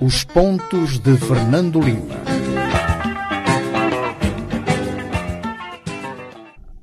Os pontos de Fernando Lima.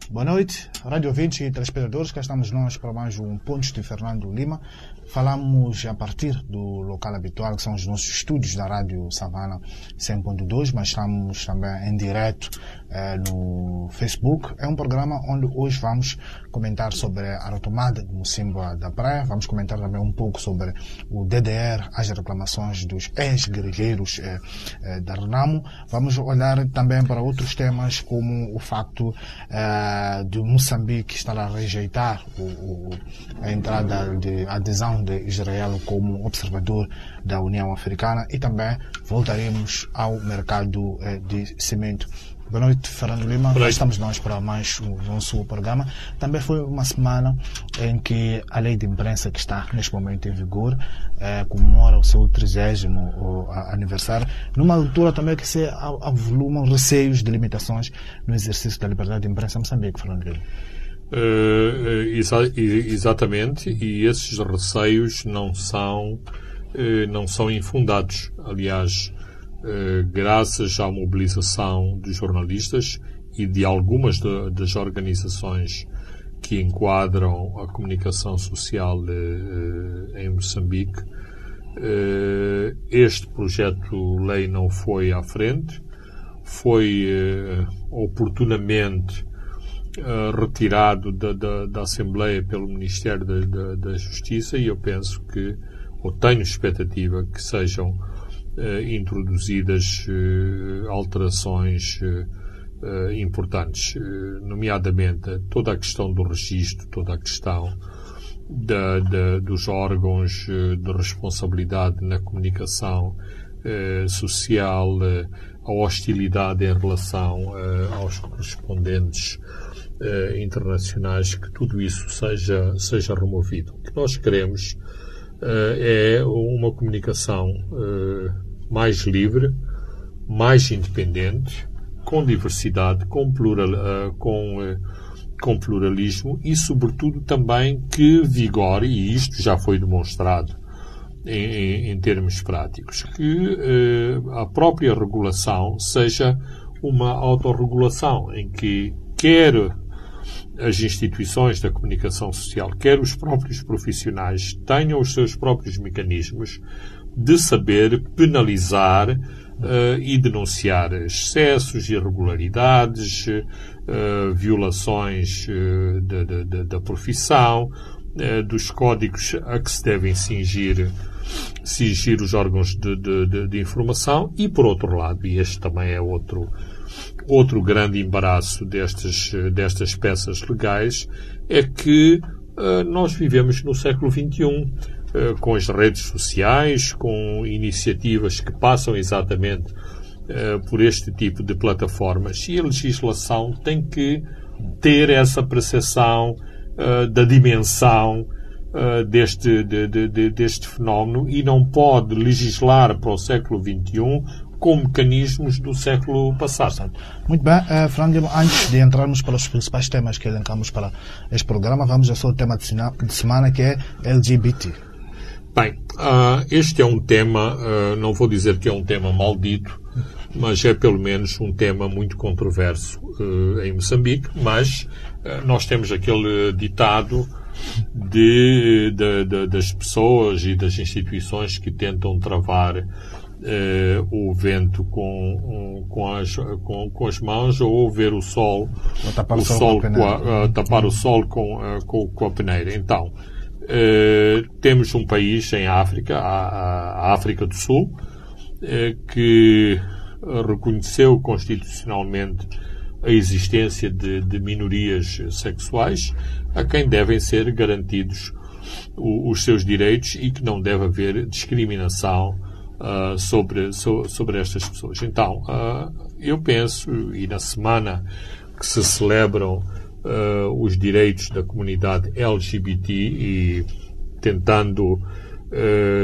Boa noite, rádio ouvintes e telespectadores. Cá estamos nós para mais um Pontos de Fernando Lima. Falamos a partir do local habitual, que são os nossos estúdios da Rádio Savana 100.2, mas estamos também em direto eh, no Facebook. É um programa onde hoje vamos comentar sobre a retomada do Mocimboa da Praia. Vamos comentar também um pouco sobre o DDR, as reclamações dos ex-guerrilheiros eh, eh, da Renamo. Vamos olhar também para outros temas, como o facto eh, de Moçambique estar a rejeitar o, o, a entrada de adesão de Israel como observador da União Africana e também voltaremos ao mercado eh, de cimento. Boa noite, Fernando Lima. Boa noite. Estamos nós para mais um nosso programa. Também foi uma semana em que a lei de imprensa que está neste momento em vigor eh, comemora o seu 30 aniversário, numa altura também que se avolumam receios de limitações no exercício da liberdade de imprensa em Moçambique, Fernando Lima. Uh, exa exatamente, e esses receios não são, uh, não são infundados. Aliás, graças à mobilização dos jornalistas e de algumas de, das organizações que enquadram a comunicação social em Moçambique, este projeto-lei não foi à frente, foi oportunamente retirado da, da, da, Assembleia pelo Ministério da, da, Justiça e eu penso que, ou tenho expectativa que sejam introduzidas uh, alterações importantes, nomeadamente toda a questão do registro, toda a questão da, dos órgãos de responsabilidade na comunicação social, a hostilidade em relação aos correspondentes internacionais, que tudo isso seja, seja removido. O que nós queremos é uma comunicação uh, mais livre, mais independente, com diversidade, com, plural, com, com pluralismo e, sobretudo, também que vigore, e isto já foi demonstrado em, em, em termos práticos, que a própria regulação seja uma autorregulação em que quer as instituições da comunicação social, quer os próprios profissionais, tenham os seus próprios mecanismos de saber penalizar uh, e denunciar excessos, irregularidades, uh, violações uh, da, da, profissão, dos códigos a que se devem cingir, os órgãos de, de, de informação. E, por outro lado, e este também é outro Outro grande embaraço destas, destas peças legais é que uh, nós vivemos no século XXI, uh, eh, com as redes sociais, com iniciativas que passam exatamente uh, por este tipo de plataformas. E a legislação tem que ter essa percepção da dimensão deste, de, de, de, deste fenómeno e não pode legislar para o século XXI com mecanismos do século passado. Muito bem, uh, antes de entrarmos para os principais temas que elencamos para este programa, vamos ao seu tema de semana que é LGBT. Bem, uh, este é um tema, uh, não vou dizer que é um tema maldito, mas é pelo menos um tema muito controverso uh, em Moçambique, mas nós temos aquele ditado de, de, de, das pessoas e das instituições que tentam travar uh, o vento com, com, as, com, com as mãos ou ver o sol, tapar o, sol, com a, uh, tapar o sol com, uh, com, com a peneira. Então, temos um país em África, a, a África do Sul, que reconheceu constitucionalmente a existência de, de, minorias sexuais a quem devem ser garantidos o, os seus direitos e que não deve haver discriminação uh, sobre, so, sobre estas pessoas. Então, uh, eu penso, e na semana que se celebram uh, os direitos da comunidade LGBT e tentando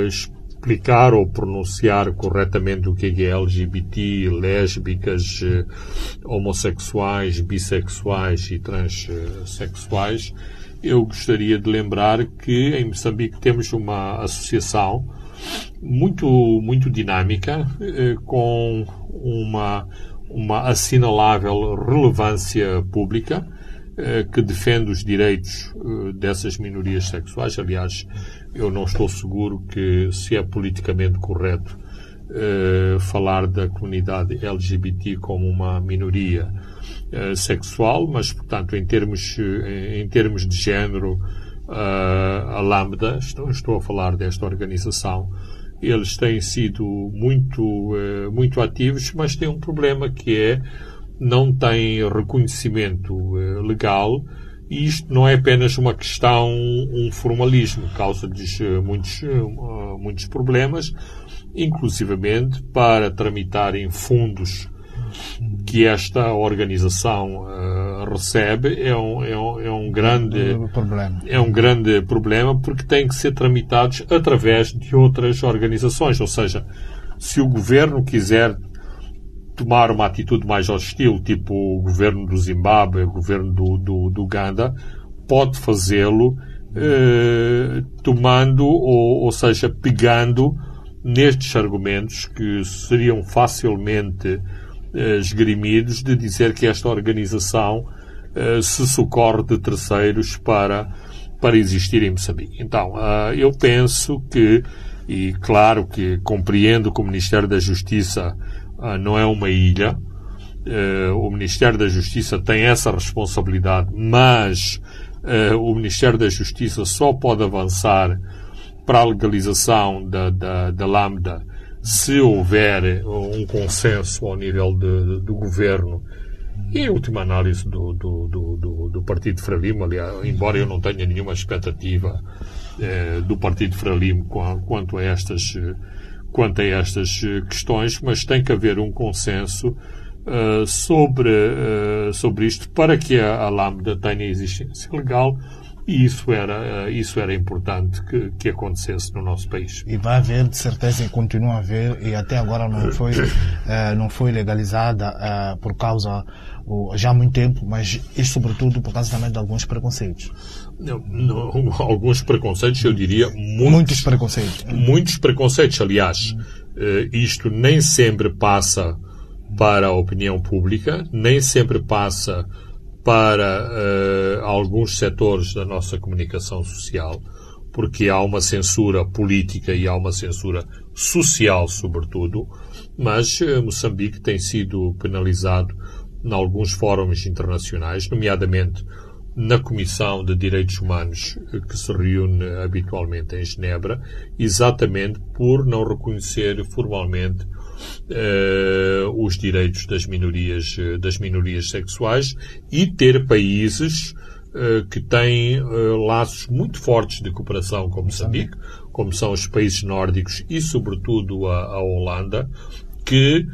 explicar ou pronunciar corretamente o que é LGBT, lésbicas, homossexuais, bissexuais e transexuais, eu gostaria de lembrar que em Moçambique temos uma associação muito, muito dinâmica, com uma, uma assinalável relevância pública que defende os direitos dessas minorias sexuais. Aliás, eu não estou seguro que se é politicamente correto falar da comunidade LGBT como uma minoria sexual, mas, portanto, em termos, em termos de género, a Lambda, estou, estou a falar desta organização, eles têm sido muito, muito ativos, mas têm um problema que é não têm reconhecimento legal. E isto não é apenas uma questão, um formalismo, causa-lhes muitos, muitos problemas, inclusivamente para tramitarem fundos que esta organização uh, recebe é um, é um, é um grande problema. é um grande problema porque têm que ser tramitados através de outras organizações, ou seja, se o governo quiser tomar uma atitude mais hostil, tipo o governo do Zimbábue, o governo do, do, do Uganda, pode fazê-lo eh, tomando, ou, ou seja, pegando nestes argumentos que seriam facilmente eh, esgrimidos de dizer que esta organização eh, se socorre de terceiros para, para existir em Moçambique. Então, uh, eu penso que, e claro que compreendo que o Ministério da Justiça não é uma ilha, o Ministério da Justiça tem essa responsabilidade, mas o Ministério da Justiça só pode avançar para a legalização da, da, da Lambda se houver um consenso ao nível de, do governo. E, em última análise, do, do, do, do Partido Frelimo, aliás, embora eu não tenha nenhuma expectativa eh, do Partido Frelimo quanto a estas quanto a estas questões, mas tem que haver um consenso uh, sobre, uh, sobre isto para que a, a Lambda tenha existência legal e isso era, eh, isso era importante que, que acontecesse no nosso país. E vai haver, de certeza, e continua a haver, e até agora não foi, uh, não foi legalizada uh, por causa, já há muito tempo, mas e sobretudo por causa também de alguns preconceitos. Não, não, alguns preconceitos, eu diria muitos, muitos preconceitos. Muitos preconceitos, aliás. isto nem sempre passa para a opinião pública, nem sempre passa para uh, alguns setores da nossa comunicação social, porque há uma censura política e há uma censura social, sobretudo, mas uh, Moçambique tem sido penalizado em alguns fóruns internacionais, nomeadamente na Comissão de Direitos Humanos eh, que se reúne habitualmente em Genebra, exatamente por não reconhecer formalmente uh, os direitos das minorias, eh, das minorias sexuais e ter países uh, que têm uh, laços muito fortes de cooperação com Moçambique, como são os países nórdicos e, sobretudo, a, a Holanda, que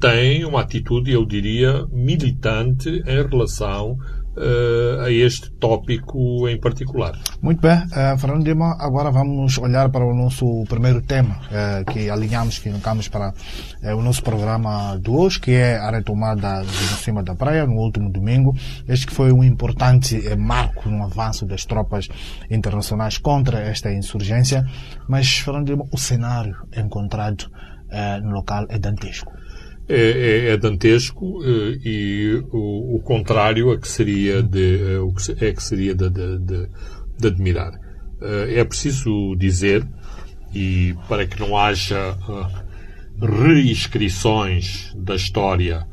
têm uma atitude, eu diria, militante em relação uh, a este tópico em particular. Muito bem, uh, Fernando Lima, agora vamos olhar para o nosso primeiro tema uh, que alinhamos, que indicamos para o nosso programa de hoje, que é a retomada de cima da praia no último domingo. Este que foi um importante marco no avanço das tropas internacionais contra esta insurgência, mas Fernando Lima, o cenário encontrado no local é dantesco é, é, é dantesco eh, e o, o, contrário é que seria de, eh, o que é que seria de, de, de, de admirar. Eh, é preciso dizer, e para que não haja reescrições da história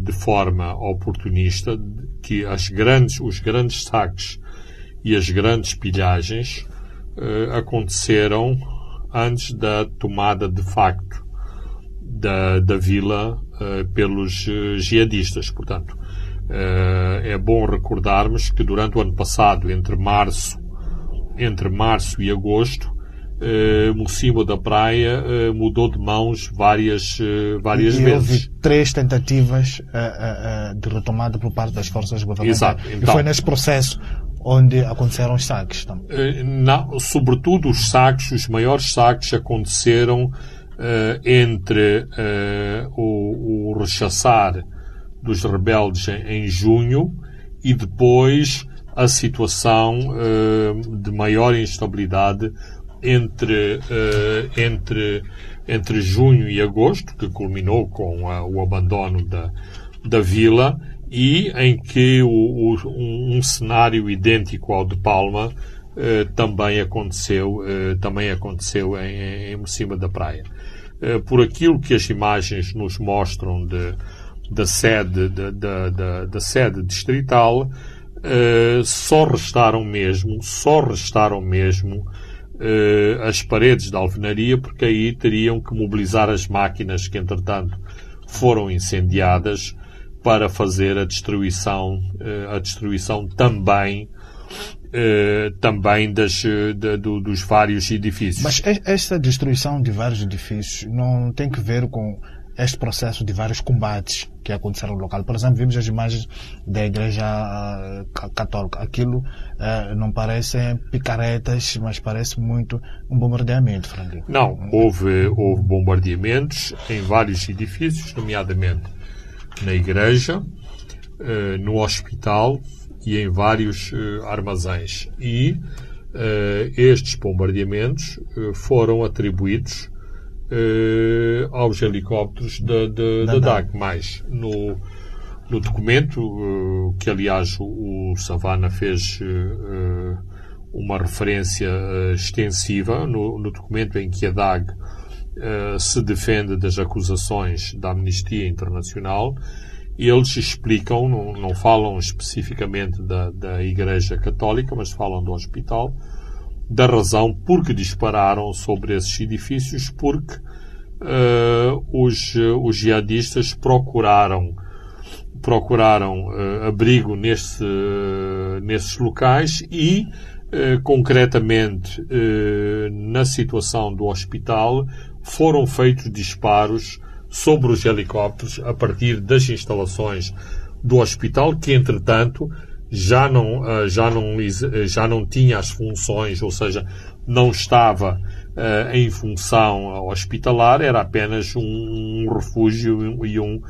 de forma oportunista, que as grandes, os grandes saques e as grandes pilhagens aconteceram antes da tomada de facto da, da vila uh, pelos uh, jihadistas. Portanto, uh, é bom recordarmos que durante o ano passado, entre março, entre março e agosto, uh, Mocimo da Praia uh, mudou de mãos várias, uh, várias e vezes. Houve três tentativas de retomada por parte das forças governamentais. Exato. Então, e foi nesse processo onde aconteceram os saques. Então. Não, sobretudo os saques, os maiores saques aconteceram uh, entre uh, o, o, rechaçar dos rebeldes em, em, junho e depois a situação uh, de maior instabilidade entre, entre, entre junho e agosto, que culminou com a, o abandono da, da vila, e em que o, o, um, um, cenário idêntico ao de Palma eh, também aconteceu, eh, também aconteceu em, em cima da praia. Eh, por aquilo que as imagens nos mostram de, da sede, da, da, da sede distrital, eh, só restaram mesmo, só restaram mesmo uh, as paredes da alvenaria, porque aí teriam que mobilizar as máquinas que, entretanto, foram incendiadas para fazer a destruição, uh, a destruição também Uh, também das, de, do, dos vários edifícios. Mas esta destruição de vários edifícios não tem que ver com este processo de vários combates que aconteceram no local. Por exemplo, vimos as imagens da Igreja ah, Católica. Aquilo não parecem picaretas, mas parece muito um bombardeamento, Franklin. Não, houve, houve bombardeamentos em vários edifícios, nomeadamente na igreja, no hospital e em vários uh, armazéns. E estes bombardeamentos foram atribuídos uh, aos helicópteros da, da, da, da DAC. Mais no, no documento, uh, que aliás o, o Savana fez uh, uma referência extensiva, no, no, documento em que a DAG se defende das acusações da Amnistia Internacional, eles explicam, não, não falam especificamente da, da Igreja Católica, mas falam do hospital, da razão por que dispararam sobre esses edifícios, porque uh, os, os jihadistas procuraram procuraram uh, abrigo nesse, uh, nesses locais e, concretamente, na situação do hospital, foram feitos disparos sobre os helicópteros a partir das instalações do hospital, que, entretanto, já não, eh, já não, eh, já não tinha as funções, ou seja, não estava uh, em função hospitalar, era apenas um, um refúgio e um,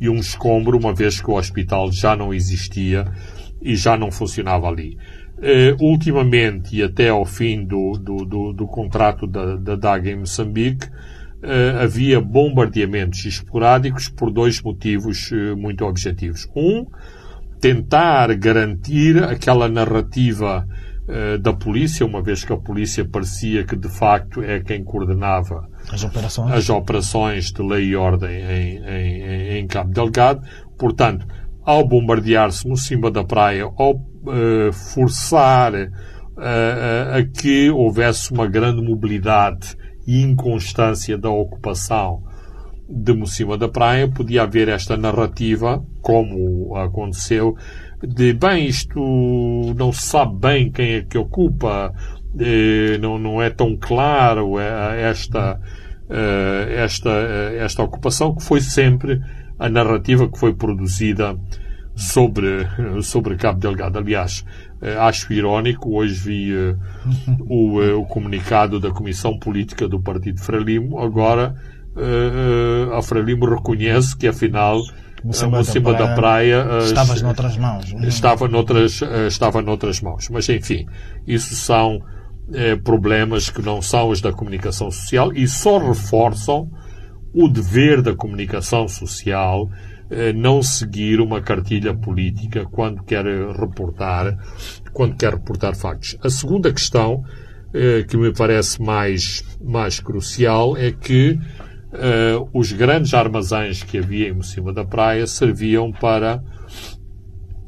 e um escombro, uma vez que o hospital já não existia e já não funcionava ali. Uh, ultimamente, e até ao fim do, do, do, do contrato da, da DAG em Moçambique, uh, havia bombardeamentos esporádicos por dois motivos uh, muito objetivos. Um, tentar garantir aquela narrativa uh, da polícia, uma vez que a polícia parecia que de facto é quem coordenava as operações, as operações de lei e ordem em, em, em Cabo Delgado. Portanto, ao bombardear-se no cima da praia, ao forçar uh, a que houvesse uma grande mobilidade inconstância da ocupação de Mocima da Praia podia haver esta narrativa, como aconteceu, de bem, isto não se sabe bem quem é que ocupa, eh, não, não é tão claro eh, esta, eh, esta, esta ocupação, que foi sempre a narrativa que foi produzida sobre, sobre Cabo Delgado. Aliás, acho irónico, hoje vi o, o comunicado da Comissão Política do Partido Frelimo, agora uh, a Frelimo reconhece que afinal Mocima da, da Praia, uh, estavas noutras mãos. Estava noutras, uh, estava noutras mãos. Mas enfim, isso são problemas que não são os da comunicação social e só reforçam o dever da comunicação social não seguir uma cartilha política quando quer reportar, quando quer reportar factos. A segunda questão que me parece mais, mais crucial é que uh, os grandes armazéns que havia em cima da praia serviam para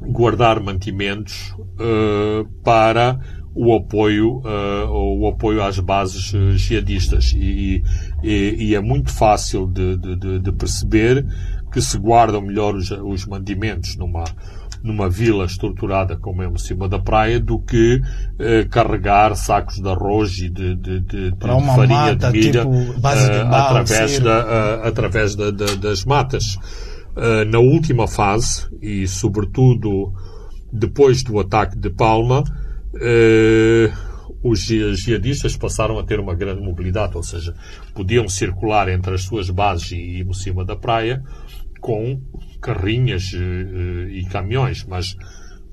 guardar mantimentos para o apoio, o apoio às bases jihadistas. E, e, e, é muito fácil de, de, de, perceber que se guardam melhor os, os mantimentos numa, numa vila estruturada como é em cima da praia do que eh, carregar sacos de arroz e de, de, de, de farinha mata, de milha tipo uh, através, da, uh, através da, da, das matas. Uh, na última fase, e sobretudo depois do ataque de Palma, os jihadistas passaram a ter uma grande mobilidade, ou seja, podiam circular entre as suas bases e, e cima da praia com carrinhas uh, e caminhões, mas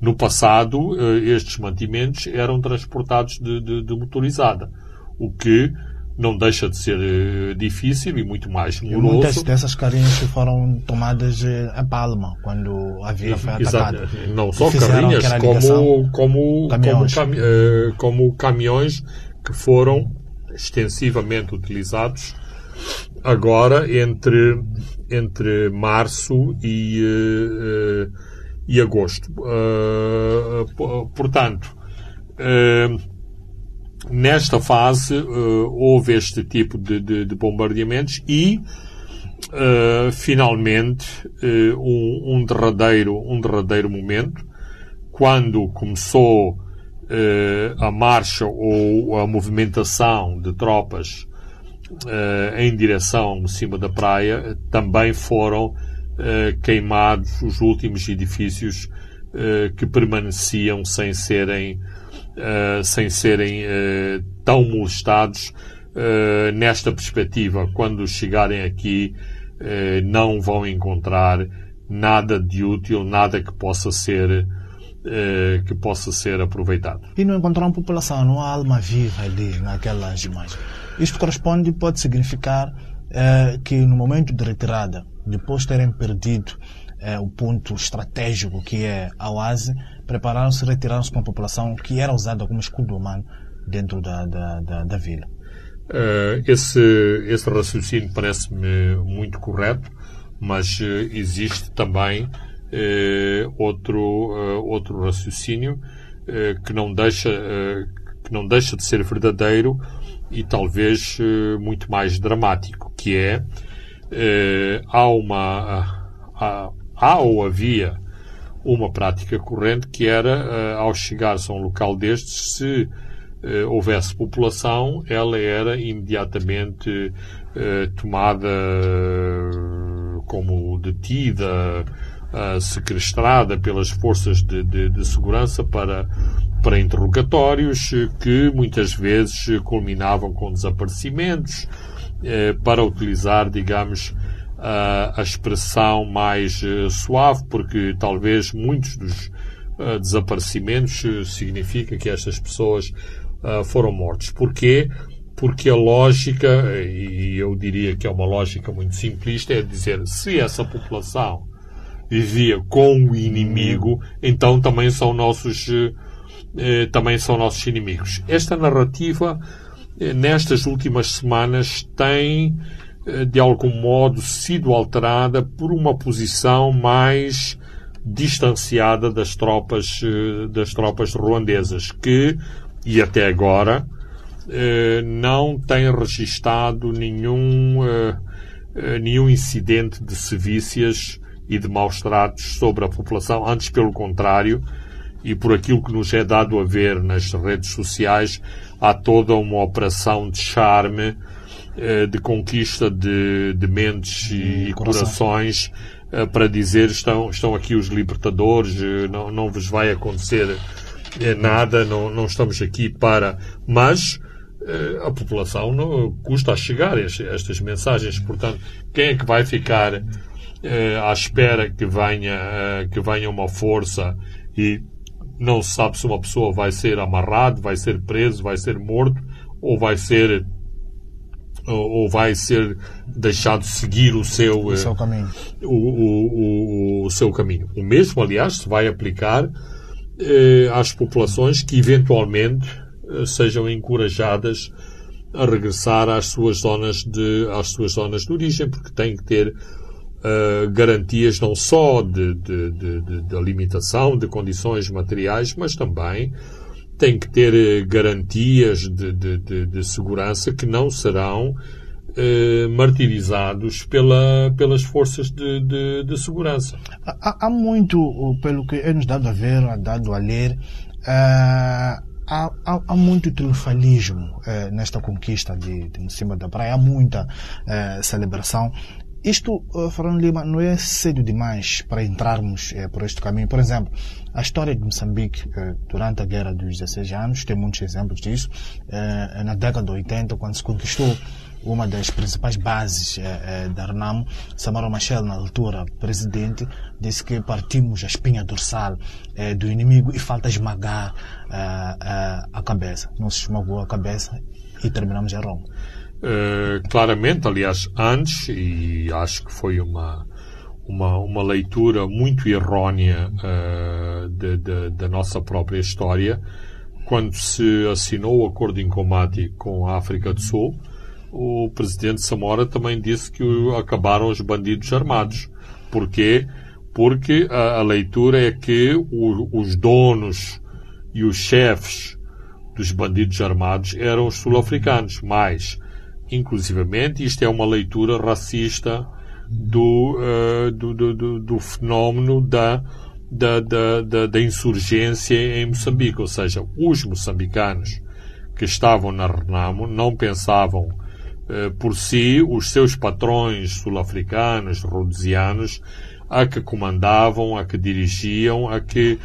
no passado uh, estes mantimentos eram transportados de, de, de, motorizada. o que não deixa de ser difícil e muito mais moroso. E muitas dessas carrinhas foram tomadas a palma quando a vila foi atacada. Exato. Não só carrinhas, como, como, caminhões. Como, como caminhões que foram extensivamente utilizados agora entre, entre março e, e agosto. portanto, nesta fase houve este tipo de, de, de bombardeamentos e finalmente um, um, derradeiro um derradeiro momento quando começou a marcha ou a movimentação de tropas em direção cima da praia também foram queimados os últimos edifícios que permaneciam sem serem uh, sem serem uh, tão molestados. Uh, nesta perspectiva, quando chegarem aqui, não vão encontrar nada de útil, nada que possa ser que possa ser aproveitado. E não encontraram população, não há alma viva ali naquelas imagens. Isto corresponde, pode significar que no momento de retirada, depois de terem perdido o ponto estratégico que é a oase, prepararam-se e retiraram-se com a população que era usada como escudo humano dentro da, da, da, da vila. Uh, esse, esse raciocínio parece-me muito correto, mas existe também outro, outro raciocínio que, não deixa, que não deixa de ser verdadeiro e talvez muito mais dramático, que é há uma há, há ou havia uma prática corrente que era, eh, ao chegar-se a um local destes, se houvesse população, ela era imediatamente tomada como detida, sequestrada pelas forças de, de, de, segurança para, para interrogatórios que muitas vezes culminavam com desaparecimentos, para utilizar, digamos, a, expressão mais suave, porque talvez muitos dos desaparecimentos significa que estas pessoas foram mortas. Porquê? Porque a lógica, e eu diria que é uma lógica muito simplista, é dizer se essa população vivia com o inimigo, então também são nossos também são nossos inimigos. Esta narrativa nestas últimas semanas tem eh, de algum modo sido alterada por uma posição mais distanciada das tropas eh, das tropas ruandesas que e até agora eh, não tem registado nenhum nenhum incidente de sevícias e de maus tratos sobre a população, antes pelo contrário, e por aquilo que nos é dado a ver nas redes sociais, há toda uma operação de charme eh, de conquista de, de mentes e, e corações eh, para dizer estão, estão aqui os libertadores, eh, não, não vos vai acontecer nada, não, não estamos aqui para. Mas a população não custa a chegar estas mensagens. Portanto, quem é que vai ficar à espera que venha, que venha uma força e não se sabe se uma pessoa vai ser amarrado, vai ser preso, vai ser morto ou vai ser ou vai ser deixado seguir o seu, o seu caminho. O, o, o, o, seu caminho. O mesmo, aliás, se vai aplicar eh, às populações que eventualmente eh, sejam encorajadas a regressar às suas zonas de, às suas zonas de origem, porque têm que ter uh, garantias não só de, de, de, de, alimentação, de condições materiais, mas também tem que ter eh, garantias de, de, de, segurança que não serão eh, martirizados pela, pelas forças de, de, de segurança. Há, há, muito, pelo que é nos dado a ver, dado a ler, há, há, há, muito triunfalismo nesta conquista de, de cima da praia, há muita celebração. Isto, Fernando Lima, não é cedo demais para entrarmos por este caminho. Por exemplo, a história de Moçambique eh, durante a Guerra dos 16 anos tem muitos exemplos disso. Eh, na década de 80, quando se conquistou uma das principais bases eh, da RNAM, Samara Machel, na altura presidente, disse que partimos a espinha dorsal do inimigo e falta esmagar a cabeça. Não se esmagou a cabeça e terminamos em Roma. Uh, claramente, aliás, antes, e acho que foi uma, uma, uma leitura muito errónea uh, de, de, da nossa própria história, quando se assinou o acordo combate com a África do Sul, o presidente Samora também disse que acabaram os bandidos armados. Porquê? Porque a, a leitura é que o, os donos e os chefes dos bandidos armados eram os sul-africanos, mas inclusivamente, isto é uma leitura racista do, uh, do, do, do, fenómeno da, da, da, da, insurgência em Moçambique. Ou seja, os moçambicanos que estavam na Renamo não pensavam uh, por si, os seus patrões sul-africanos, rhodesianos, a que comandavam, a que dirigiam, a que,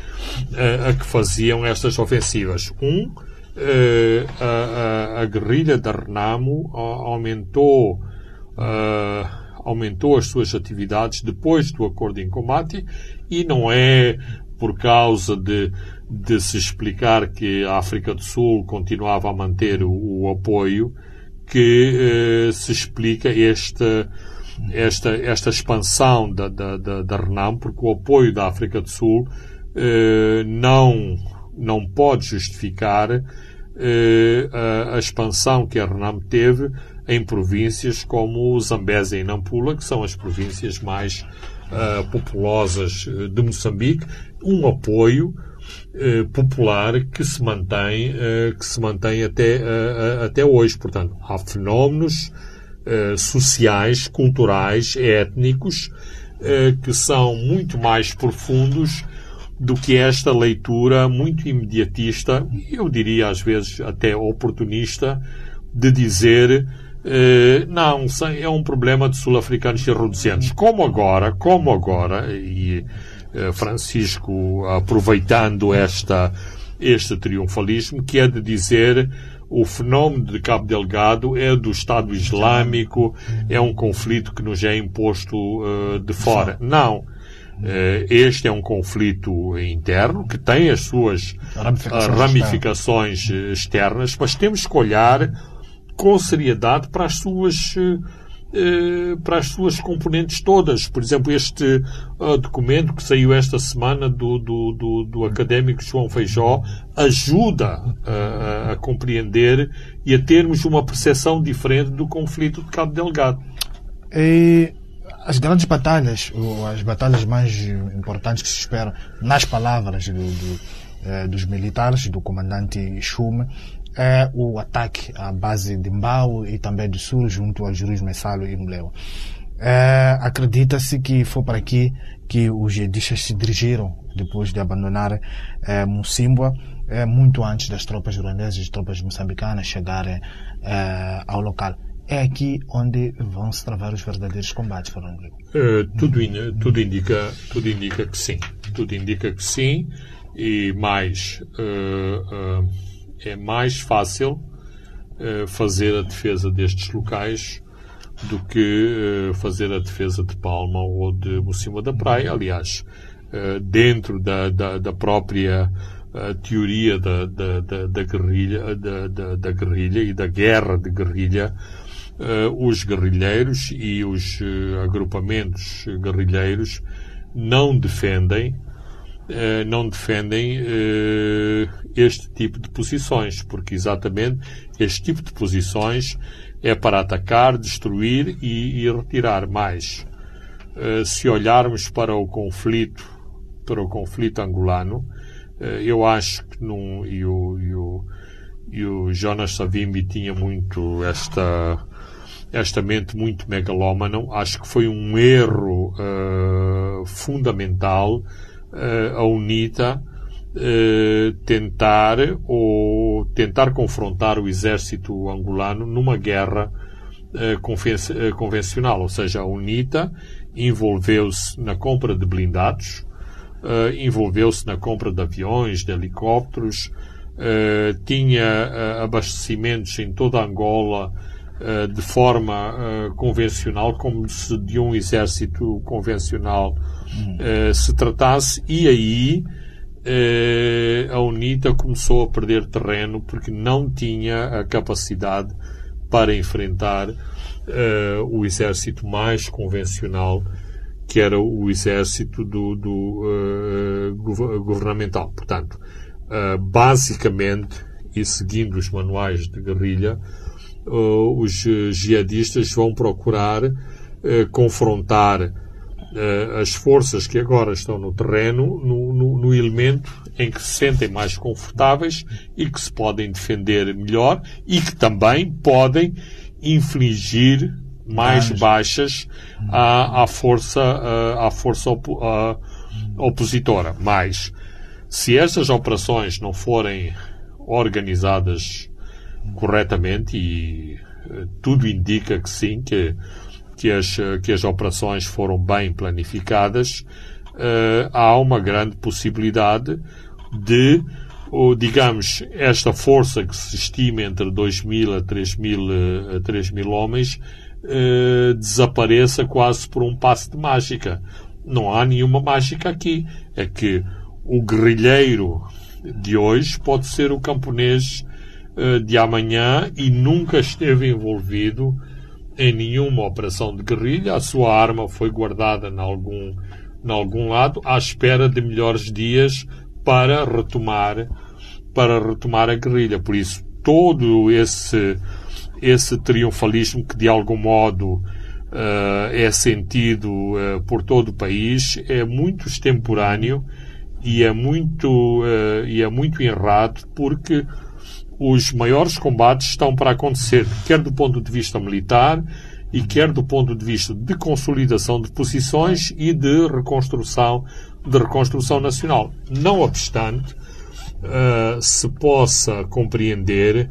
uh, a que faziam estas ofensivas. Um, a, a, a, guerrilha da Renamo aumentou, uh, aumentou as suas atividades depois do acordo em combate e não é por causa de, de se explicar que a África do Sul continuava a manter o, o apoio que uh, se explica esta, esta, esta expansão da, da, da, da porque o apoio da África do Sul não, não pode justificar eh, a, a, expansão que a Renam teve em províncias como Zambésia e Nampula, que são as províncias mais uh, populosas eh, de Moçambique, um apoio uh, popular que se mantém, uh, que se mantém até, até hoje. Portanto, há fenómenos sociais, culturais, étnicos, que são muito mais profundos do que esta leitura muito imediatista, eu diria às vezes até oportunista, de dizer eh, não, é um problema de sul-africanos e reduzientes. Como agora, como agora, e eh, Francisco aproveitando esta, este triunfalismo, que é de dizer o fenómeno de Cabo Delgado é do Estado Islâmico, é um conflito que nos é imposto uh, de fora. Não. Eh, este é um conflito interno que tem as suas ramificações, ramificações eh, externas, mas temos que olhar com seriedade para as suas eh, para as suas componentes todas. Por exemplo, este documento que saiu esta semana do, do, do, do académico João Feijó ajuda a, a, compreender e a termos uma percepção diferente do conflito de Cabo Delgado. E as grandes batalhas, ou as batalhas mais importantes que se esperam, nas palavras do, do, eh, dos militares, do comandante Chume, é o ataque à base de Mbao e também do Sul, junto ao Juiz Messalo e Mleo. É, Acredita-se que foi para aqui que os jedistas se dirigiram depois de abandonar é, é, muito antes das tropas ruandesas e tropas moçambicanas chegarem é, ao local é aqui onde vão se travar os verdadeiros combates, Fernando uh, tudo, in, tudo, indica, tudo indica que sim. Tudo indica que sim. E mais, uh, uh, é mais fácil fazer a defesa destes locais do que fazer a defesa de Palma ou de Mocima da Praia. Aliás, dentro da, da, da própria teoria da, da, da, da guerrilha, da, da, guerrilha e da guerra de guerrilha, os guerrilheiros e os uh, agrupamentos guerrilheiros não defendem uh, não defendem este tipo de posições, porque exatamente este tipo de posições é para atacar, destruir e, e retirar mais. se olharmos para o conflito, para o conflito angolano, eu acho que num, e o, e o, e o Jonas Savimbi tinha muito esta esta mente muito megalómano. Acho que foi um erro uh, fundamental uh, a UNITA uh, tentar ou tentar confrontar o exército angolano numa guerra convencional, ou seja, a UNITA envolveu-se na compra de blindados, envolveu-se na compra de aviões, de helicópteros, tinha abastecimentos em toda Angola eh, de forma uh, convencional, como se de um exército convencional uh, se tratasse, e aí a UNITA começou a perder terreno porque não tinha a capacidade para enfrentar o exército mais convencional que era o exército do, do uh, governamental. Portanto, uh, basicamente, e seguindo os manuais de guerrilha, uh, os jihadistas vão procurar confrontar as forças que agora estão no terreno no, no, no, elemento em que se sentem mais confortáveis e que se podem defender melhor e que também podem infligir mais baixas à, à força, à força à opositora. Mas, se estas operações não forem organizadas corretamente, e eh, tudo indica que sim, que, que, as, que as operações foram bem planificadas, uh, há uma grande possibilidade de, ou, digamos, esta força que se estima entre 2.000 a 3.000, a 3 mil homens uh, desapareça quase por um passo de mágica. Não há nenhuma mágica aqui. É que o guerrilheiro de hoje pode ser o camponês de amanhã e nunca esteve envolvido em nenhuma operação de guerrilha. A sua arma foi guardada em algum, em algum lado à espera de melhores dias para retomar para retomar a guerrilha. Por isso, todo esse esse triunfalismo que de algum modo uh, é sentido uh, por todo o país é muito extemporâneo e é muito uh, e é muito errado porque os maiores combates estão para acontecer quer do ponto de vista militar e quer do ponto de vista de consolidação de posições e de reconstrução de reconstrução nacional. Não obstante se possa compreender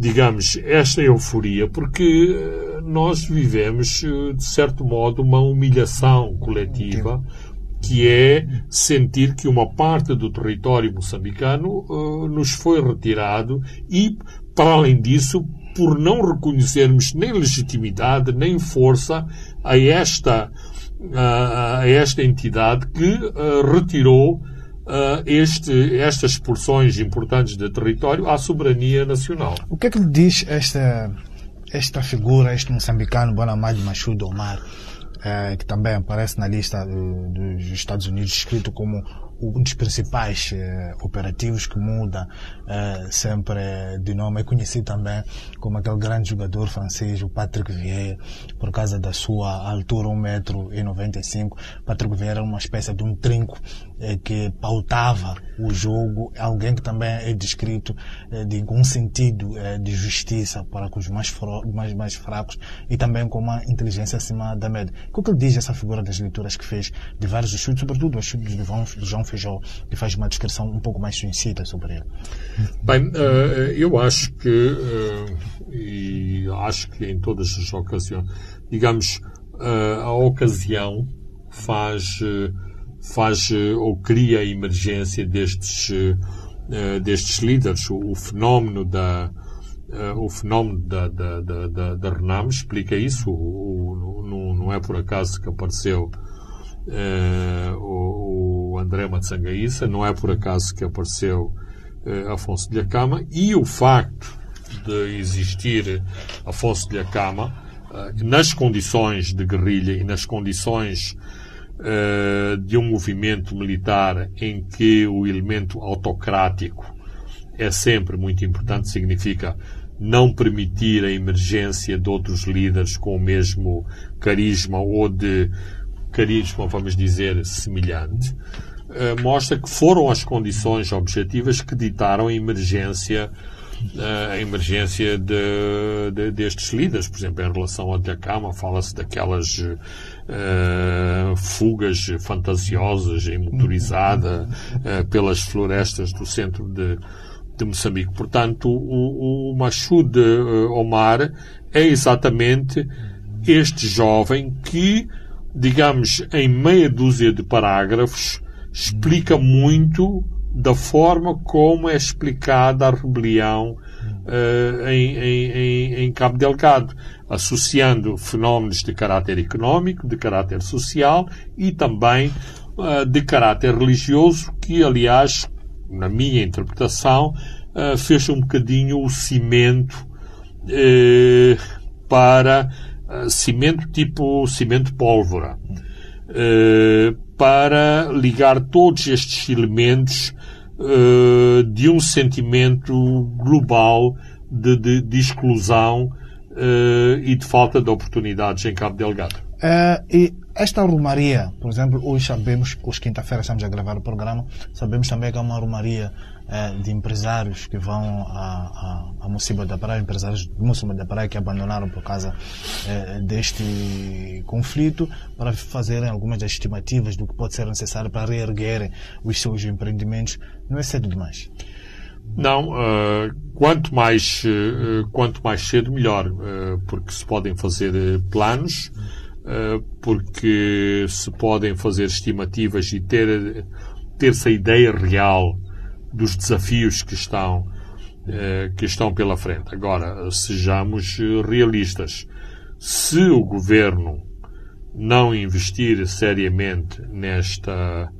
digamos, esta euforia, porque eh, nós vivemos, eh, de certo modo, uma humilhação coletiva que é sentir que uma parte do território moçambicano uh, nos foi retirado e, para além disso, por não reconhecermos nem legitimidade nem força a esta, a esta entidade que uh, retirou uh, este, estas porções importantes de território à soberania nacional. O que é que lhe diz esta, esta figura, este moçambicano Bonamad Machudo Omar, uh, que também aparece na lista uh, dos Estados Unidos, escrito como um dos principais uh, operativos que muda uh, sempre de nome. É conhecido também como aquele grande jogador francês, o Patrick Vieira, por causa da sua altura, 1,95m. Patrick Vieira era uma espécie de um trinco uh, que pautava o jogo. Alguém que também é descrito de um sentido de justiça para com os mais, mais, mais fracos e também com uma inteligência acima da média. O que ele diz essa figura das leituras que fez de vários chutes, sobretudo os chutes de João Feijó, que faz uma descrição um pouco mais suicida sobre ele. Bem, uh, eu acho que, uh, e acho que em todas as ocasiões, digamos, uh, a ocasião faz, faz ou cria a emergência destes, destes líderes. O, o fenómeno da, o fenómeno da, da, da, da, Renam explica isso. O, o, não, não é por acaso que apareceu uh, o, o, André Matsangaíça, não é por acaso que apareceu uh, Afonso de Acama e o facto de existir Afonso de Acama uh, nas condições de guerrilha e nas condições de um movimento militar em que o elemento autocrático é sempre muito importante, significa não permitir a emergência de outros líderes com o mesmo carisma ou de carisma, vamos dizer, semelhante, eh, mostra que foram as condições objetivas que ditaram a emergência eh, a emergência de, de, destes líderes. Por exemplo, em relação a Dacama, fala-se daquelas uh, fugas fantasiosas em motorizada uh, pelas florestas do centro de, de Moçambique. Portanto, o, o Machud Omar é exatamente este jovem que digamos, em meia dúzia de parágrafos, explica muito da forma como é explicada a rebelião uh, em, em, em, Cabo Delgado, associando fenómenos de caráter económico, de caráter social e também uh, de caráter religioso que, aliás, na minha interpretação, uh, fez um bocadinho o cimento para cimento tipo cimento pólvora para ligar todos estes elementos de um sentimento global de, de, de exclusão e de falta de oportunidades em Cabo Delgado. Uh, e esta romaria, por exemplo, hoje sabemos, hoje quinta-feira estamos a gravar o programa, sabemos também que é uma romaria uh, de empresários que vão a, a, a da Praia, empresários de Mociba da Praia que abandonaram por causa uh, deste conflito, para fazerem algumas das estimativas do que pode ser necessário para reerguerem os seus empreendimentos. Não é cedo demais? Não, uh, quanto mais uh, quanto mais cedo melhor, uh, porque se podem fazer planos, porque se podem fazer estimativas e ter ter-se a ideia real dos desafios que estão eh, que estão pela frente. Agora, sejamos realistas. Se o governo não investir seriamente nesta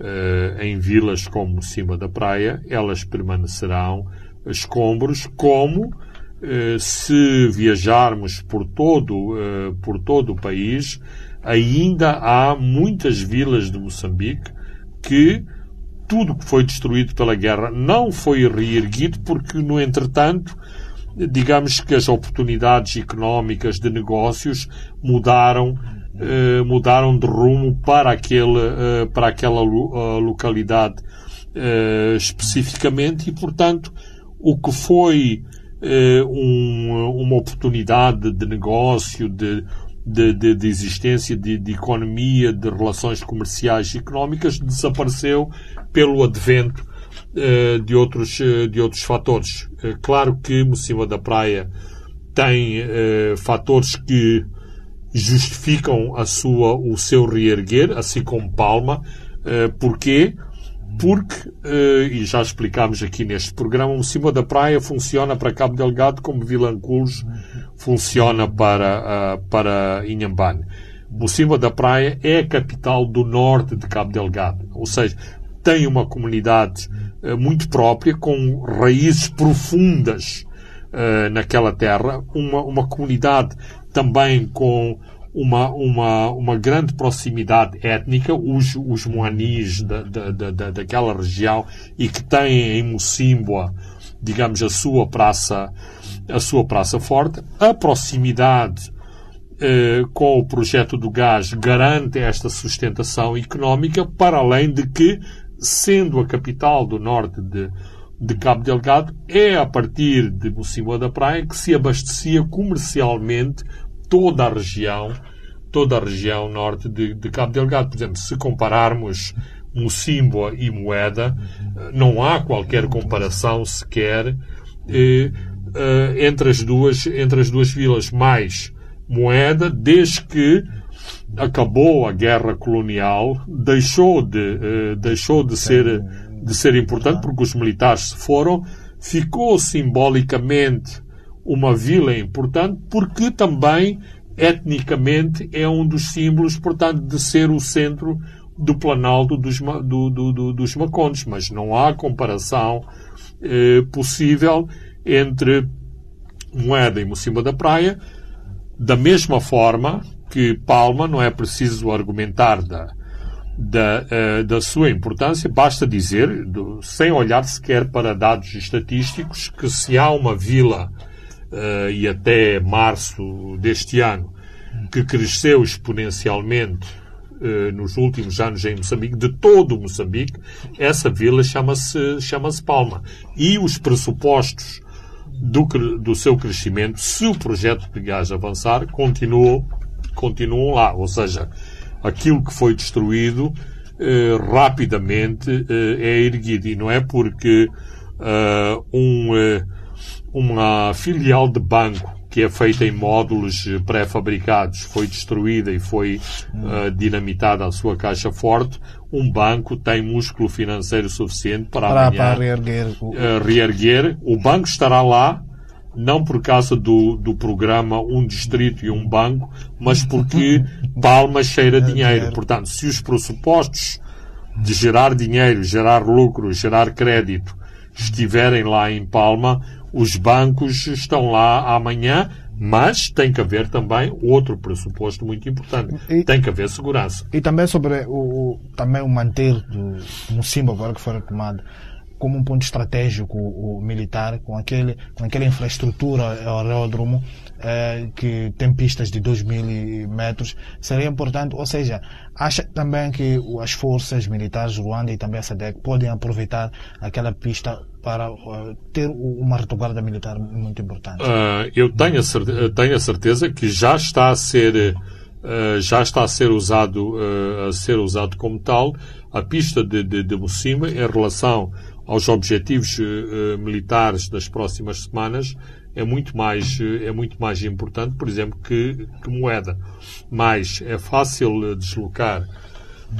eh, em vilas como cima da praia, elas permanecerão escombros como eh, se viajarmos por todo, eh, por todo o país, ainda há muitas vilas de Moçambique que tudo que foi destruído pela guerra não foi reerguido porque, no entretanto, digamos que as oportunidades económicas de negócios mudaram eh, mudaram de rumo para aquele para aquela localidade especificamente e portanto o que foi eh, um, uma oportunidade de negócio, de, de, de, de existência de, de, economia, de relações comerciais e económicas, desapareceu pelo advento uh, de, outros, uh, de outros fatores. Uh, claro que Mocima da Praia tem fatores que justificam a sua, o seu reerguer, assim como Palma. porquê? Porque, uh, e já explicámos aqui neste programa, o Cima da Praia funciona para Cabo Delgado como Vilanculos funciona para, uh, para Inhambane. O Cima da Praia é a capital do norte de Cabo Delgado, ou seja, tem uma comunidade uh, muito própria, com raízes profundas naquela terra, uma, uma comunidade também com uma, uma, uma grande proximidade étnica, os, os moanis da, da, da, daquela região e que têm em Mocimboa, digamos, a sua praça, a sua praça forte. A proximidade eh, com o projeto do gás garante esta sustentação económica, para além de que, sendo a capital do norte de, de Cabo Delgado, é a partir de Mocimboa da Praia que se abastecia comercialmente toda a região, toda a região norte de, de Cabo Delgado. Por exemplo, se compararmos Mocimboa e Moeda, não há qualquer comparação sequer eh, eh, entre, as duas, entre as duas vilas. Mais Moeda, desde que acabou a guerra colonial, deixou de, eh, deixou de ser, de ser importante, porque os militares se foram, ficou simbolicamente uma vila importante porque também etnicamente é um dos símbolos, portanto, de ser o centro do Planalto dos, do, do, do, dos Macondes, mas não há comparação eh, possível entre Moeda e Mocima da Praia, da mesma forma que Palma não é preciso argumentar da, da, uh, da sua importância, basta dizer, do, sem olhar sequer para dados estatísticos, que se há uma vila uh, e até março deste ano, que cresceu exponencialmente uh, nos últimos anos em Moçambique, de todo Moçambique, essa vila chama-se chama Palma. E os pressupostos do, do seu crescimento, se o projeto de gás avançar, continuam, continuam lá. Ou seja, aquilo que foi destruído uh, rapidamente uh, é erguido. E não é porque um uma filial de banco que é feita em módulos pré-fabricados foi destruída e foi uh, dinamitada a sua caixa forte, um banco tem músculo financeiro suficiente para, para, amanhã, para reerguer. O... Uh, reerguer. O banco estará lá, não por causa do, do programa Um Distrito e um Banco, mas porque Palma cheira dinheiro. Portanto, se os pressupostos de gerar dinheiro, gerar lucro, gerar crédito, estiverem lá em Palma, os bancos estão lá amanhã, mas tem que haver também outro pressuposto muito importante. E, tem que haver segurança. E também sobre o, também o manter do Mocimbo agora que foi retomado como um ponto estratégico o, militar, com, aquele, com aquela infraestrutura aeródromo eh, que tem pistas de 2 mil metros, seria importante, ou seja, acha também que as forças militares Ruanda e também a SADEC podem aproveitar aquela pista para uh, ter uma retaguarda militar muito importante? Uh, eu tenho a, certeza, tenho a certeza que já está a ser Uh, já está a ser usado a ser usado como tal a pista de, de, de Mocima em relação aos objetivos militares das próximas semanas é muito mais é muito mais importante, por exemplo, que, que moeda. Mas é fácil deslocar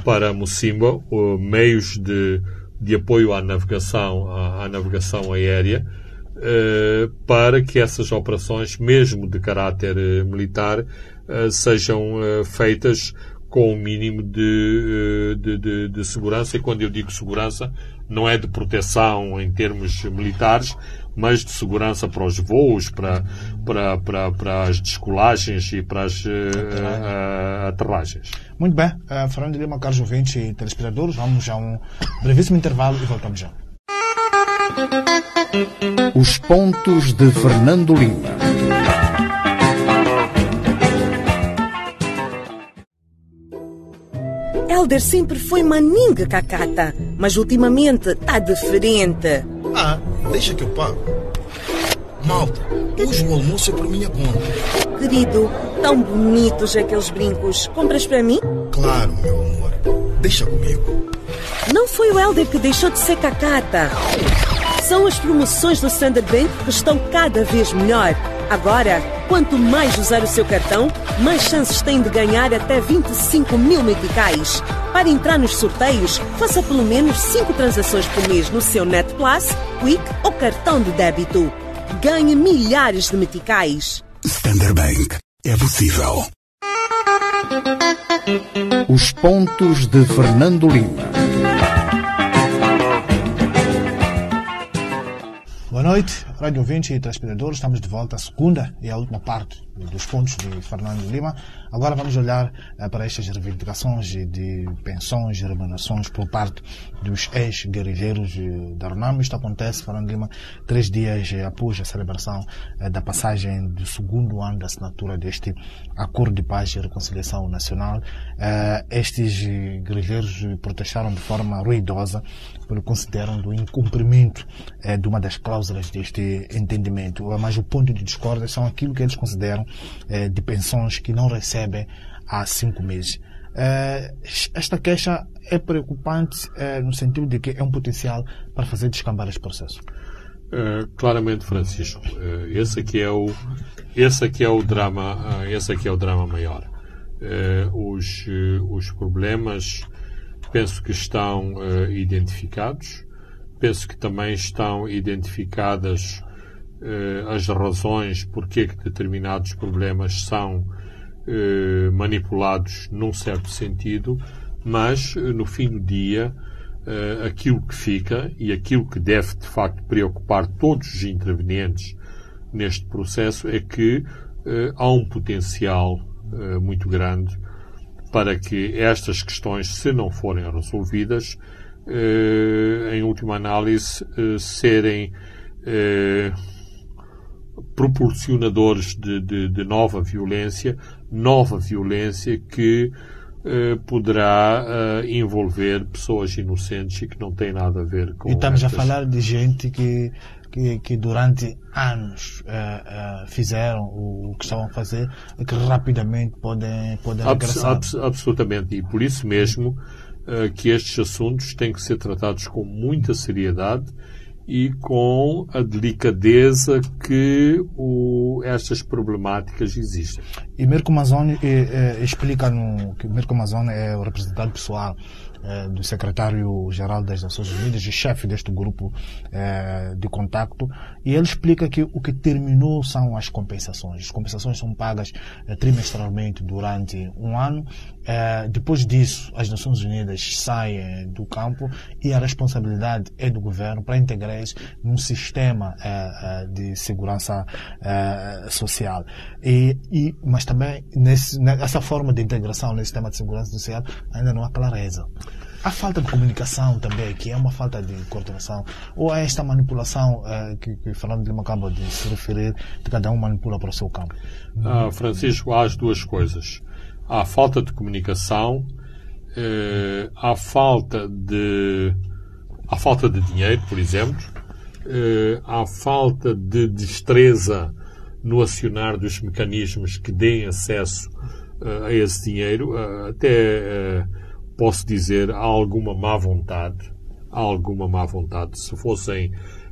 para Mocimba meios de, de apoio à navegação à, à navegação aérea uh, para que essas operações, mesmo de caráter militar, sejam feitas com o um mínimo de, de, de, de segurança. E quando eu digo segurança, não é de proteção em termos militares, mas de segurança para os voos, para, para, para, para as descolagens e para as uh, uh, aterragens. Muito bem. Uh, Fernando Lima, caros ouvintes e telespectadores, vamos a um brevíssimo intervalo e voltamos já. Os pontos de Fernando Lima. Helder sempre foi maninga cacata, mas ultimamente tá diferente. Ah, deixa que eu pago. Malta, hoje o almoço é por minha conta. Querido, tão bonitos aqueles brincos. Compras para mim? Claro, meu amor. Deixa comigo. Não foi o Helder que deixou de ser cacata. São as promoções do Standard Bank que estão cada vez melhor. Agora, quanto mais usar o seu cartão, mais chances tem de ganhar até 25 mil meticais. Para entrar nos sorteios, faça pelo menos 5 transações por mês no seu Net Plus, Quick ou cartão de débito. Ganhe milhares de meticais. Standard Bank. É possível. Os pontos de Fernando Lima. Boa noite, rádio ouvinte e telespectadores. Estamos de volta à segunda e à última parte dos pontos de Fernando Lima. Agora vamos olhar uh, para estas reivindicações de pensões e remunerações por parte dos ex-guerrilheiros uh, da RUNAM. Isto acontece, Fernando Lima, três dias uh, após a celebração da passagem do segundo ano da assinatura deste Acordo de Paz e Reconciliação Nacional. estes guerrilheiros protestaram de forma ruidosa pelo consideram do incumprimento de uma das cláusulas deste entendimento. Mas o ponto de discórdia são aquilo que eles consideram de pensões que não recebem há cinco meses. Eh, esta queixa é preocupante eh, no sentido de que é um potencial para fazer descambar este processo. Uh, claramente, Francisco, uh, esse aqui é o esse aqui é o drama uh, esse aqui é o drama maior. os os problemas penso que estão identificados, penso que também estão identificadas as razões porque que determinados problemas são eh, manipulados num certo sentido, mas eh, no fim do dia eh, aquilo que fica e aquilo que deve de facto preocupar todos os intervenientes neste processo é que há um potencial muito grande para que estas questões, se não forem resolvidas, em última análise, serem proporcionadores de, de, de, nova violência, nova violência que eh, poderá eh, envolver pessoas inocentes e que não tem nada a ver com. E estamos estas... a falar de gente que, que, que durante anos uh, fizeram o que estavam a fazer e que rapidamente podem, podem abs, abs, absolutamente. E por isso mesmo que estes assuntos têm que ser tratados com muita seriedade e com a delicadeza que o, estas problemáticas existem. E Mirko Mazzoni eh, eh, explica no, que Mirko Mazzoni é o representante pessoal eh, do secretário-geral das Nações Unidas e chefe deste grupo eh, de contacto, e ele explica que o que terminou são as compensações. As compensações são pagas eh, trimestralmente durante um ano. depois disso, as Nações Unidas saem do campo e a responsabilidade é do governo para integrar isso num sistema de segurança social. E, e, mas também nesse, nessa forma de integração nesse sistema de segurança social ainda não há clareza. Há falta de comunicação também, que é uma falta de coordenação. Ou é esta manipulação uh, que, que Fernando de Lima acaba de se referir, de cada um manipula para o seu campo? Ah, Francisco, há as duas coisas. Há falta de comunicação, eh, há falta de há falta de dinheiro, por exemplo, eh, há falta de destreza no acionar dos mecanismos que deem acesso uh, a esse dinheiro, uh, até posso dizer, há alguma má vontade. Há alguma má vontade. Se fossem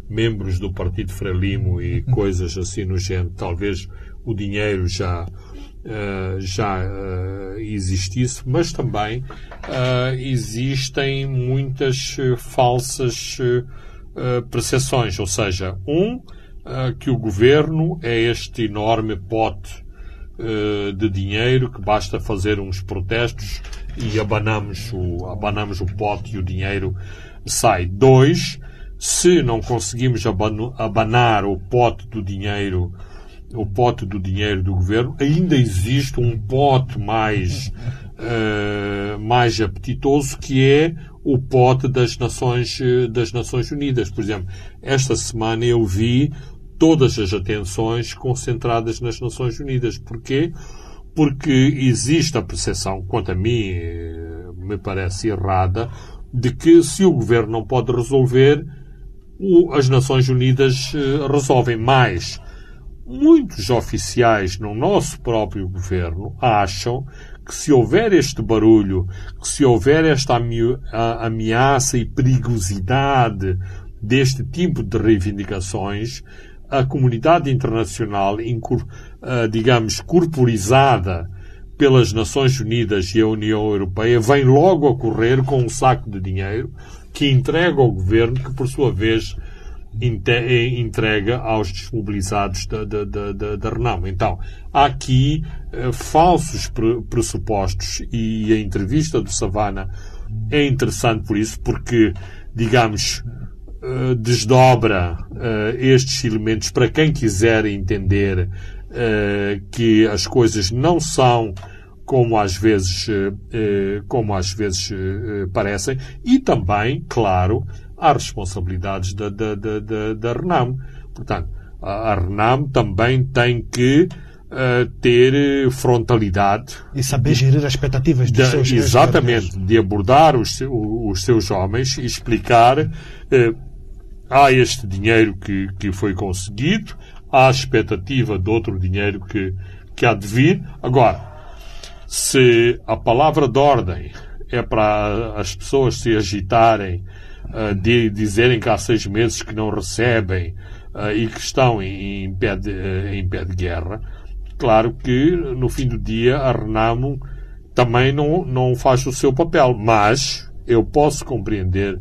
membros do Partido Frelimo e coisas assim no género, talvez o dinheiro já, uh, já uh, existisse, mas também uh, existem muitas falsas percepções. Ou seja, um, que o governo é este enorme pote de dinheiro que basta fazer uns protestos e abanamos o, abanamos o pote e o dinheiro sai. Dois, se não conseguimos abanar o pote do dinheiro, o pote do dinheiro do governo, ainda existe um pote mais, uh, mais apetitoso que é o pote das Nações, das Nações Unidas. Por exemplo, esta semana eu vi todas as atenções concentradas nas Nações Unidas. Porquê? porque existe a percepção, quanto a mim eh, me parece errada, de que se o governo não pode resolver, as Nações Unidas eh, resolvem mais. Muitos oficiais no nosso próprio governo acham que se houver este barulho, que se houver esta ameaça e perigosidade deste tipo de reivindicações, a comunidade internacional, eh, digamos, corporizada pelas Nações Unidas e a União Europeia, vem logo a correr com um saco de dinheiro que entrega ao governo, que por sua vez eh, entrega aos desmobilizados da, da, da, da Renamo. Então, há aqui uh, falsos pressupostos e a entrevista do Savana é interessante por isso, porque, digamos, eh, desdobra uh, estes elementos para quem quiser entender uh, que as coisas não são como às vezes, como às vezes parecem, e também, claro, há responsabilidades da, da, da, da Renam. Portanto, a Renam também tem que uh, ter frontalidade. E saber gerir as expectativas dos de, seus Exatamente, de abordar os, os seus homens e explicar uh, há este dinheiro que, que foi conseguido, há a expectativa de outro dinheiro que, que há de vir. Agora, se a palavra de ordem é para as pessoas se agitarem, uh, de dizerem que há seis meses que não recebem uh, e que estão em, em, pé de, uh, em pé de guerra, claro que no fim do dia a Renamo também não, não faz o seu papel, mas eu posso compreender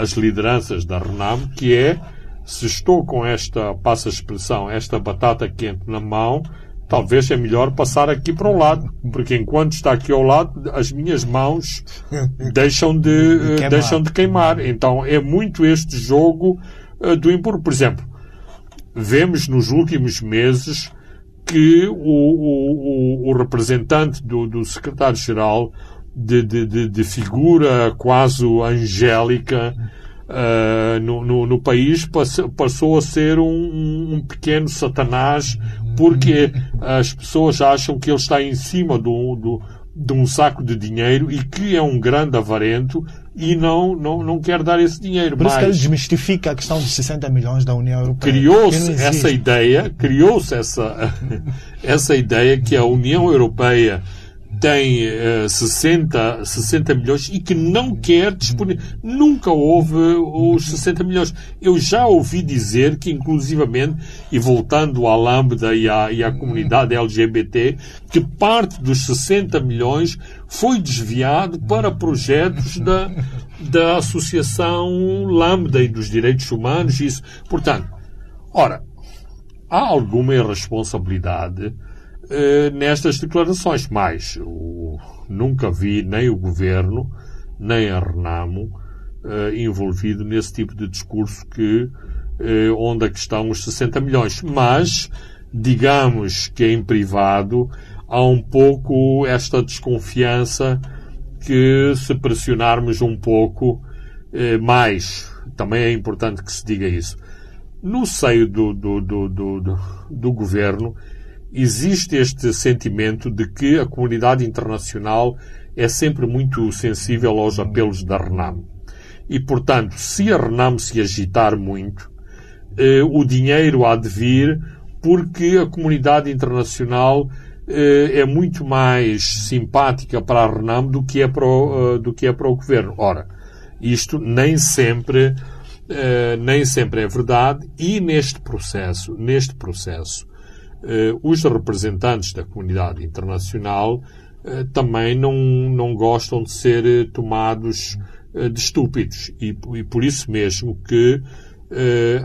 as lideranças da Renam, que é se estou com esta, passa a expressão, esta batata quente na mão, talvez é melhor passar aqui para o lado, porque enquanto está aqui ao lado, as minhas mãos deixam de, queimar. deixam de queimar. Então é muito este jogo uh, do empurro. Por exemplo, vemos nos últimos meses que o, o, o, o representante do, do secretário-geral de, de, de, de figura quase angélica uh, no, no, no, país passou a ser um, um, pequeno satanás porque as pessoas acham que ele está em cima do, do, de um saco de dinheiro e que é um grande avarento e não, não, não quer dar esse dinheiro. Por isso que ele desmistifica a questão dos 60 milhões da União Europeia. Criou-se essa ideia, criou-se essa, essa ideia que a União Europeia tem uh, 60, 60 milhões e que não quer disponibilizar. Nunca houve os 60 milhões. Eu já ouvi dizer que, inclusivamente, e voltando à Lambda e à, e à comunidade LGBT, que parte dos 60 milhões foi desviado para projetos da, da Associação Lambda e dos Direitos Humanos. Isso. Portanto, ora, há alguma irresponsabilidade eh, nestas declarações. Mas nunca vi nem o governo, nem a Renamo uh, envolvido nesse tipo de discurso que uh, onde é que estão os 60 milhões. Mas, digamos que em privado há um pouco esta desconfiança que se pressionarmos um pouco mais, também é importante que se diga isso. No seio do, do, do, do, do governo, existe este sentimento de que a comunidade internacional é sempre muito sensível aos apelos da RENAM. E, portanto, se a RENAM se agitar muito, eh, o dinheiro há de vir porque a comunidade internacional eh, é muito mais simpática para a RENAM do que é para o, uh, do que é para o governo. Ora, isto nem sempre, eh, nem sempre é verdade e neste processo, neste processo, os representantes da comunidade internacional eh, também não, não gostam de ser eh, tomados de estúpidos. E, e por isso mesmo que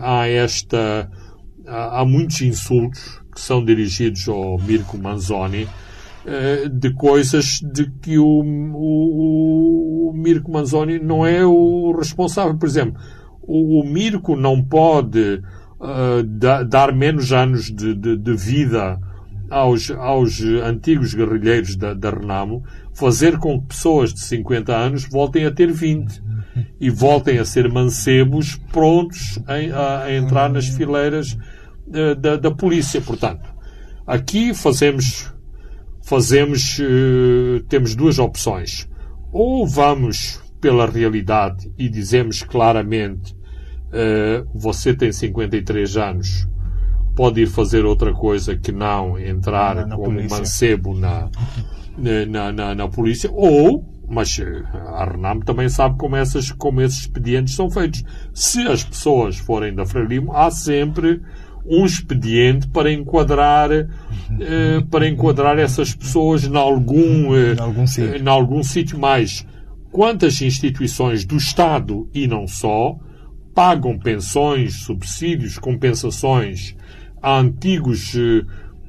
há esta. Há, muitos insultos que são dirigidos ao Mirko Manzoni de coisas de que o, o, o Mirko Manzoni não é o responsável. Por exemplo, o, o Mirko não pode uh, da, dar menos anos de, de, de, vida aos, aos antigos guerrilheiros da, da Renamo, fazer com que pessoas de 50 anos voltem a ter 20 e voltem a ser mancebos prontos a, a entrar nas fileiras uh, da, da polícia. Portanto, aqui fazemos, fazemos uh, temos duas opções. Ou vamos pela realidade e dizemos claramente uh, você tem 53 anos, pode ir fazer outra coisa que não entrar na, na como polícia. mancebo na, na, na, na, polícia, ou, mas eh, a Renam também sabe como, essas, como esses expedientes são feitos. Se as pessoas forem da Frelimo, há sempre um expediente para enquadrar eh, para enquadrar essas pessoas em algum algum sítio. em algum sítio mais quantas instituições do Estado e não só pagam pensões, subsídios, compensações a antigos,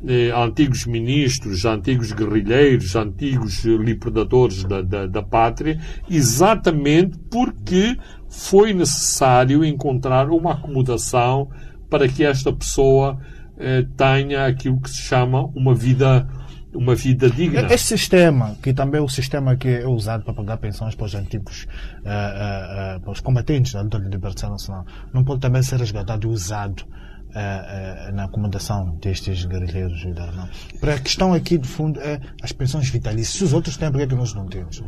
eh, antigos ministros, a antigos guerrilheiros, a antigos libertadores da, da, da pátria, exatamente porque foi necessário encontrar uma acomodação para que esta pessoa eh, tenha aquilo que se chama uma vida uma vida digna. Este sistema, que também é o sistema que é usado para pagar pensões para os antigos, uh, uh, para os combatentes da luta de libertação nacional, não pode também ser resgatado e usado na acomodação destes guerrilheiros da Arnão. Para a questão aqui, de fundo, é as pensões vitalícias. Se os outros têm, por que, é que nós não temos?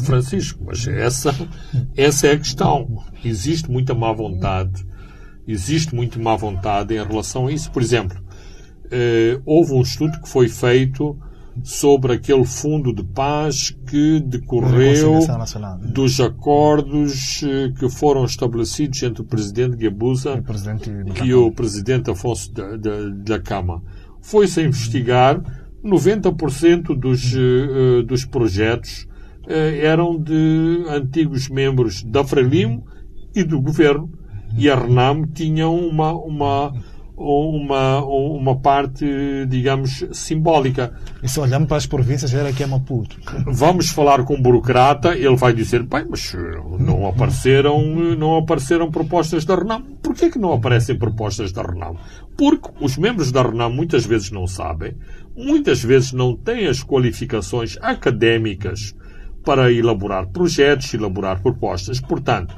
Francisco, mas essa, essa é a questão. Existe muita má vontade. Existe muito má vontade em relação a isso. Por exemplo, eh, houve um estudo que foi feito sobre aquele fundo de paz que decorreu dos acordos eh, que foram estabelecidos entre o presidente Gabusa e, e o presidente Afonso da, da, da Cama. Foi-se a investigar 90% dos, uh, dos projetos uh, eram de antigos membros da Frelimo e do governo e a Renam tinham uma, uma uma, uma parte, digamos, simbólica. E se olhamos para as províncias, era que é Maputo. Vamos falar com um burocrata, ele vai dizer, bem, mas eh, não apareceram, não apareceram propostas da Renam. Porquê que não aparecem propostas da Renam? Porque os membros da Renam muitas vezes não sabem, muitas vezes não têm as qualificações académicas para elaborar projetos, elaborar propostas. Portanto,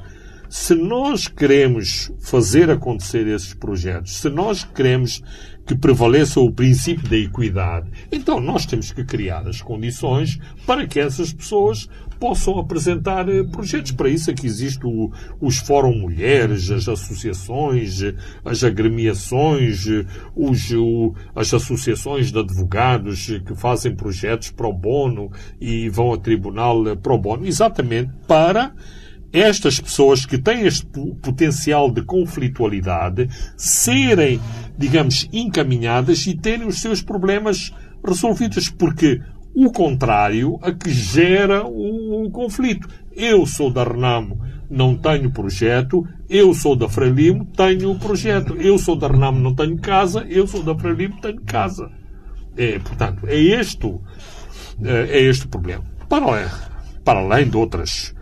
Se nós queremos fazer acontecer esses projetos, se nós queremos que prevaleça o princípio da equidade, então nós temos que criar as condições para que essas pessoas possam apresentar eh, projetos. Para isso é que existem os Fórum Mulheres, as associações, as agremiações, os, as associações de advogados que fazem projetos pro bono e vão a tribunal eh, pro bono, exatamente para estas pessoas que têm este potencial de conflitualidade serem, digamos, encaminhadas e terem os seus problemas resolvidos, porque o contrário a que gera o, o conflito. Eu sou da Renamo, não tenho projeto. Eu sou da Frelimo, tenho projeto. Eu sou da Renamo, não tenho casa. Eu sou da Frelimo, tenho casa. É, portanto, é este, é, é este o problema. Para, para além de outras,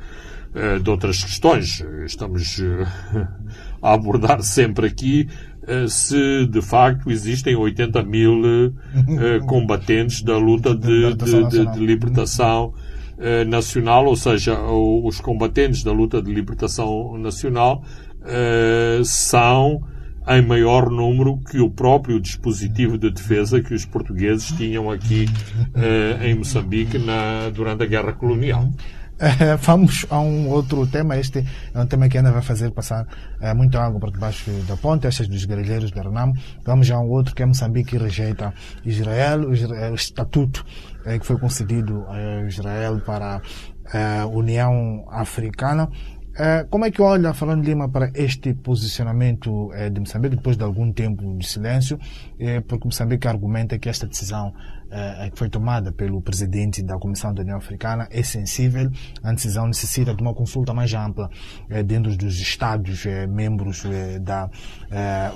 eh, de outras questões, estamos eh, a abordar sempre aqui eh, se de facto existem 80 mil combatentes da luta de, de, de, de libertação nacional, ou seja, os combatentes da luta de libertação nacional são em maior número que o próprio dispositivo de defesa que os portugueses tinham aqui em Moçambique na, durante a Guerra Colonial. É, vamos a um outro tema. Este é um tema que ainda vai fazer passar é, muita água por debaixo da ponte, estas dos guerrilheiros de Renamo. Vamos a um outro que é Moçambique rejeita Israel, o, Israel, o estatuto é, que foi concedido a Israel para a União Africana. É, como é que olha, falando Lima, para este posicionamento é, de Moçambique depois de algum tempo de silêncio? É, porque Moçambique argumenta que esta decisão eh, que foi tomada pelo presidente da Comissão da União Africana é sensível. A decisão necessita de uma consulta mais ampla eh, dentro dos Estados eh, membros da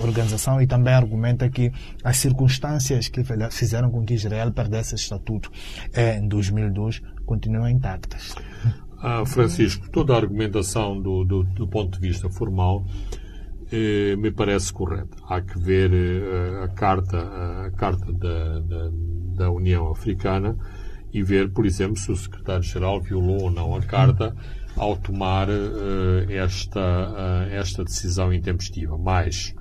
organização e também argumenta que as circunstâncias que fizeram com que Israel perdesse esse estatuto em 2002 continuam intactas. Ah, Francisco, toda a argumentação do, do, do ponto de vista formal eh, me parece correta. Há que ver eh, a carta, a carta da, da, da, União Africana e ver, por exemplo, se o secretário-geral violou ou não a carta ao tomar eh, esta, esta decisão intempestiva. Mas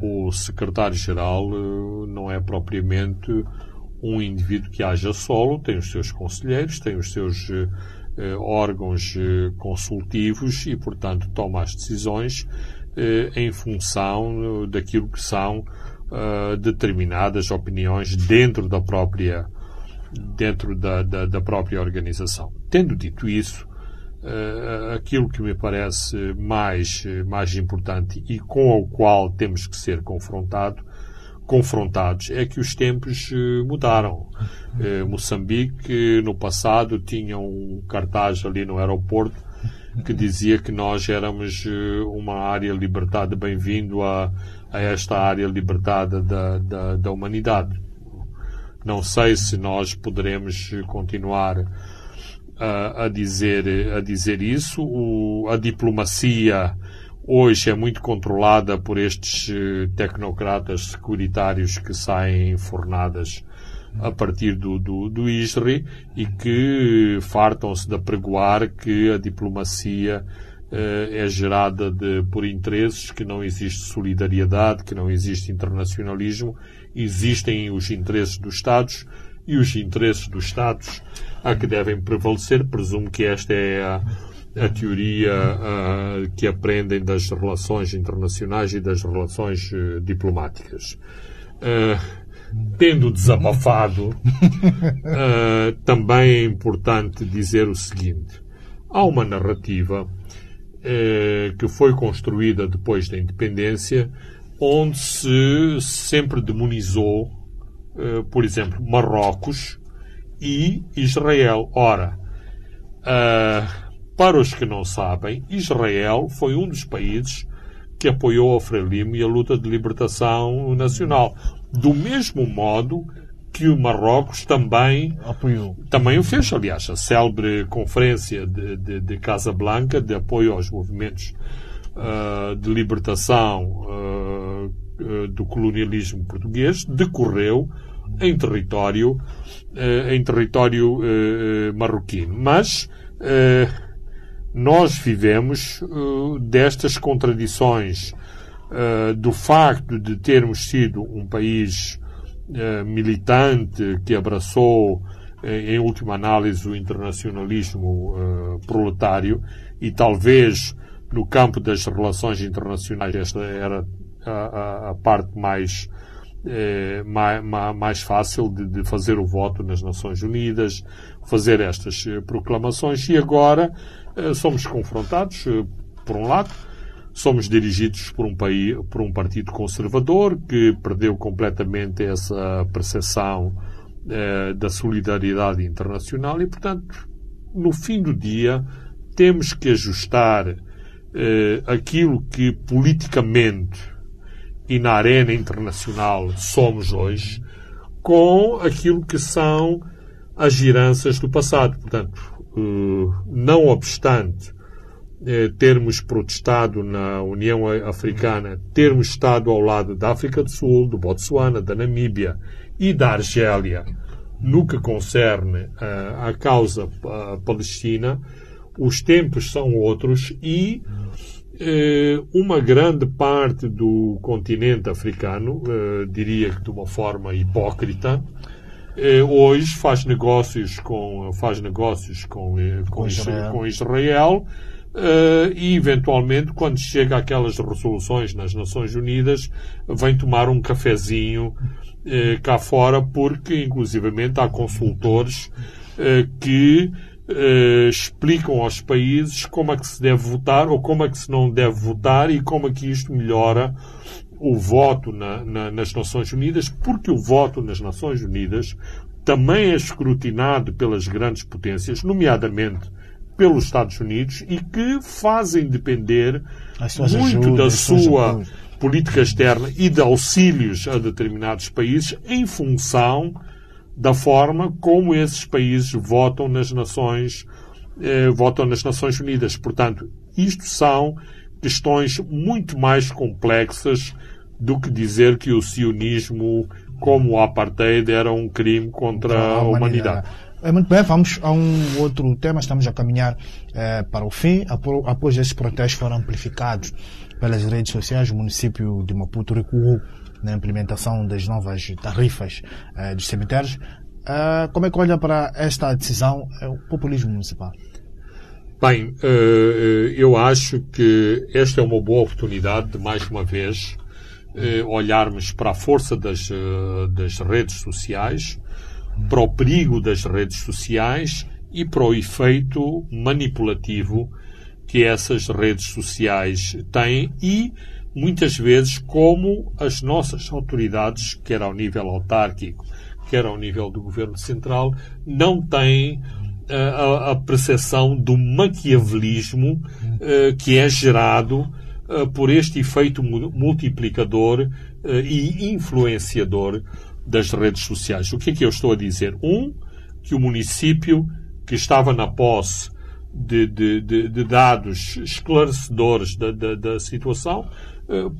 o secretário-geral não é propriamente um indivíduo que haja solo, tem os seus conselheiros, tem os seus órgãos consultivos e, portanto, toma as decisões em função daquilo que são uh, determinadas opiniões dentro da própria dentro da, da, da própria organização. Tendo dito isso, uh, aquilo que me parece mais, mais importante e com o qual temos que ser confrontado, confrontados é que os tempos mudaram. Moçambique, no passado, tinha um cartaz ali no aeroporto que dizia que nós éramos uma área libertada, bem-vindo a, a, esta área libertada da, da, da, humanidade. Não sei se nós poderemos continuar a, a dizer, a dizer isso. O, a diplomacia hoje é muito controlada por estes eh, tecnocratas securitários que saem em fornadas a partir do, do, do ISRI e que fartam-se de apregoar que a diplomacia é gerada de, por interesses, que não existe solidariedade, que não existe internacionalismo, existem os interesses dos Estados e os interesses dos Estados a que devem prevalecer. Presumo que esta é a, a teoria uh, que aprendem das relações internacionais e das relações uh, diplomáticas. Uh, tendo desabafado, uh, também é importante dizer o seguinte: há uma narrativa uh, que foi construída depois da independência, onde se sempre demonizou, uh, por exemplo, Marrocos e Israel. Ora, para os que não sabem, Israel foi um dos países que apoiou a Frelimo e a luta de libertação nacional do mesmo modo que o Marrocos também apoiou. Também o fez, aliás, a célebre conferência de, de, de Casablanca de apoio aos movimentos uh, de libertação uh, uh, do colonialismo português decorreu em território em território marroquino. Mas nós vivemos uh, destas contradições uh, do facto de termos sido um país uh, militante que abraçou, em última análise, o internacionalismo proletário e talvez no campo das relações internacionais esta era a, a, a parte mais é, mais, mais, fácil de, de, fazer o voto nas Nações Unidas, fazer estas proclamações. E agora somos confrontados, por um lado, somos dirigidos por um, país, por um partido conservador que perdeu completamente essa percepção eh, da solidariedade internacional e, portanto, no fim do dia, temos que ajustar eh, aquilo que politicamente e na arena internacional somos hoje com aquilo que são as heranças do passado. Portanto, eh, não obstante termos protestado na União Africana, termos estado ao lado da África do Sul, do Botsuana, da Namíbia e da Argélia, no que concerne à eh, causa palestina, os tempos são outros e uma grande parte do continente africano, diria que de uma forma hipócrita, eh, hoje faz negócios com faz negócios com eh, com, com Israel, com Israel uh, e eventualmente quando chega aquelas resoluções nas Nações Unidas vem tomar um cafezinho uh, cá fora porque inclusivamente há consultores uh, que explicam aos países como é que se deve votar ou como é que se não deve votar e como é que isto melhora o voto na, na, nas Nações Unidas, porque o voto nas Nações Unidas também é escrutinado pelas grandes potências, nomeadamente pelos Estados Unidos, e que fazem depender muito ajudas, da sua política externa e de auxílios a determinados países em função da forma como esses países votam nas Nações eh, votam nas Nações Unidas. Portanto, isto são questões muito mais complexas do que dizer que o sionismo, como o apartheid, era um crime contra a humanidade. humanidade. É muito bem, vamos a um outro tema. Estamos a caminhar eh, para o fim. Após esses protestos foram amplificados pelas redes sociais, o município de Maputo recuou na implementação das novas tarifas eh, dos cemitérios. Eh, como é que olha para esta decisão o populismo municipal? Bem, eu acho que esta é uma boa oportunidade de, mais uma vez, olharmos para a força das, das redes sociais, para o perigo das redes sociais e para o efeito manipulativo que essas redes sociais têm e, muitas vezes, como as nossas autoridades, quer ao nível autárquico, quer ao nível do governo central, não têm a, a percepção do maquiavelismo uh, que é gerado uh, por este efeito multiplicador uh, e influenciador das redes sociais. O que é que eu estou a dizer? Um, que o município que estava na posse de, de, de, de dados esclarecedores da, da, da situação,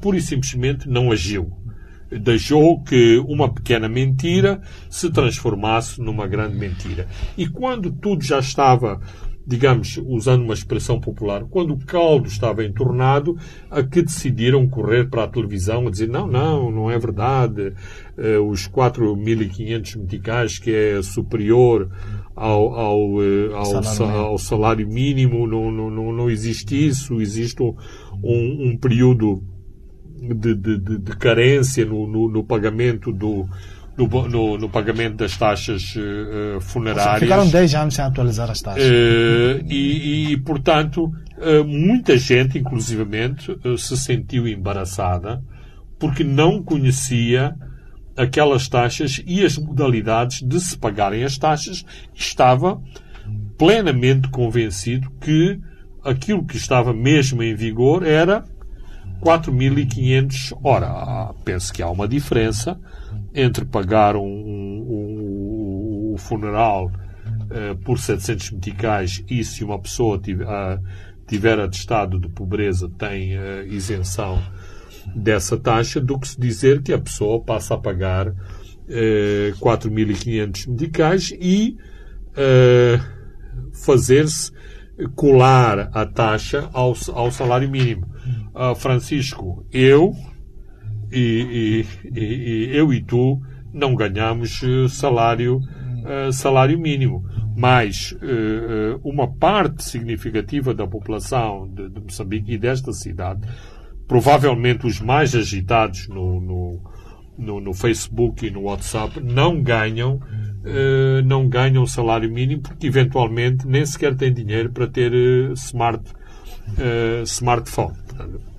pura e simplesmente não agiu deixou que uma pequena mentira se transformasse numa grande mentira. E quando tudo já estava, digamos, usando uma expressão popular, quando o caldo estava entornado, a que decidiram correr para a televisão a dizer não, não, não é verdade, uh, os 4.500 meticais que é superior ao, ao, uh, ao, salário, ao salário mínimo, não, não, não, existe isso, existe um, um período de, de, de, de carência no, no, no, pagamento do no, no, pagamento das taxas uh, funerárias. Ficaram 10 anos sem atualizar as taxas. Uh, e, e, portanto, muita gente, inclusivamente, se sentiu embaraçada porque não conhecia aquelas taxas e as modalidades de se pagarem as taxas. Estava plenamente convencido que aquilo que estava mesmo em vigor era 4.500. Ora, penso que há uma diferença entre pagar um, um, um funeral uh, por 700 meticais e se uma pessoa tiver, uh, tiver atestado de pobreza tem uh, isenção dessa taxa do que se dizer que a pessoa passa a pagar uh, 4.500 meticais e fazer-se colar a taxa ao, ao salário mínimo. Uh, Francisco, eu e, e, e, eu e tu não ganhamos uh, salário, uh, salário mínimo. Mas uh, uma parte significativa da população de, de, Moçambique e desta cidade, provavelmente os mais agitados no, no, no, no Facebook e no WhatsApp, não ganham não ganham salário mínimo porque eventualmente nem sequer têm dinheiro para ter smart, smartphone.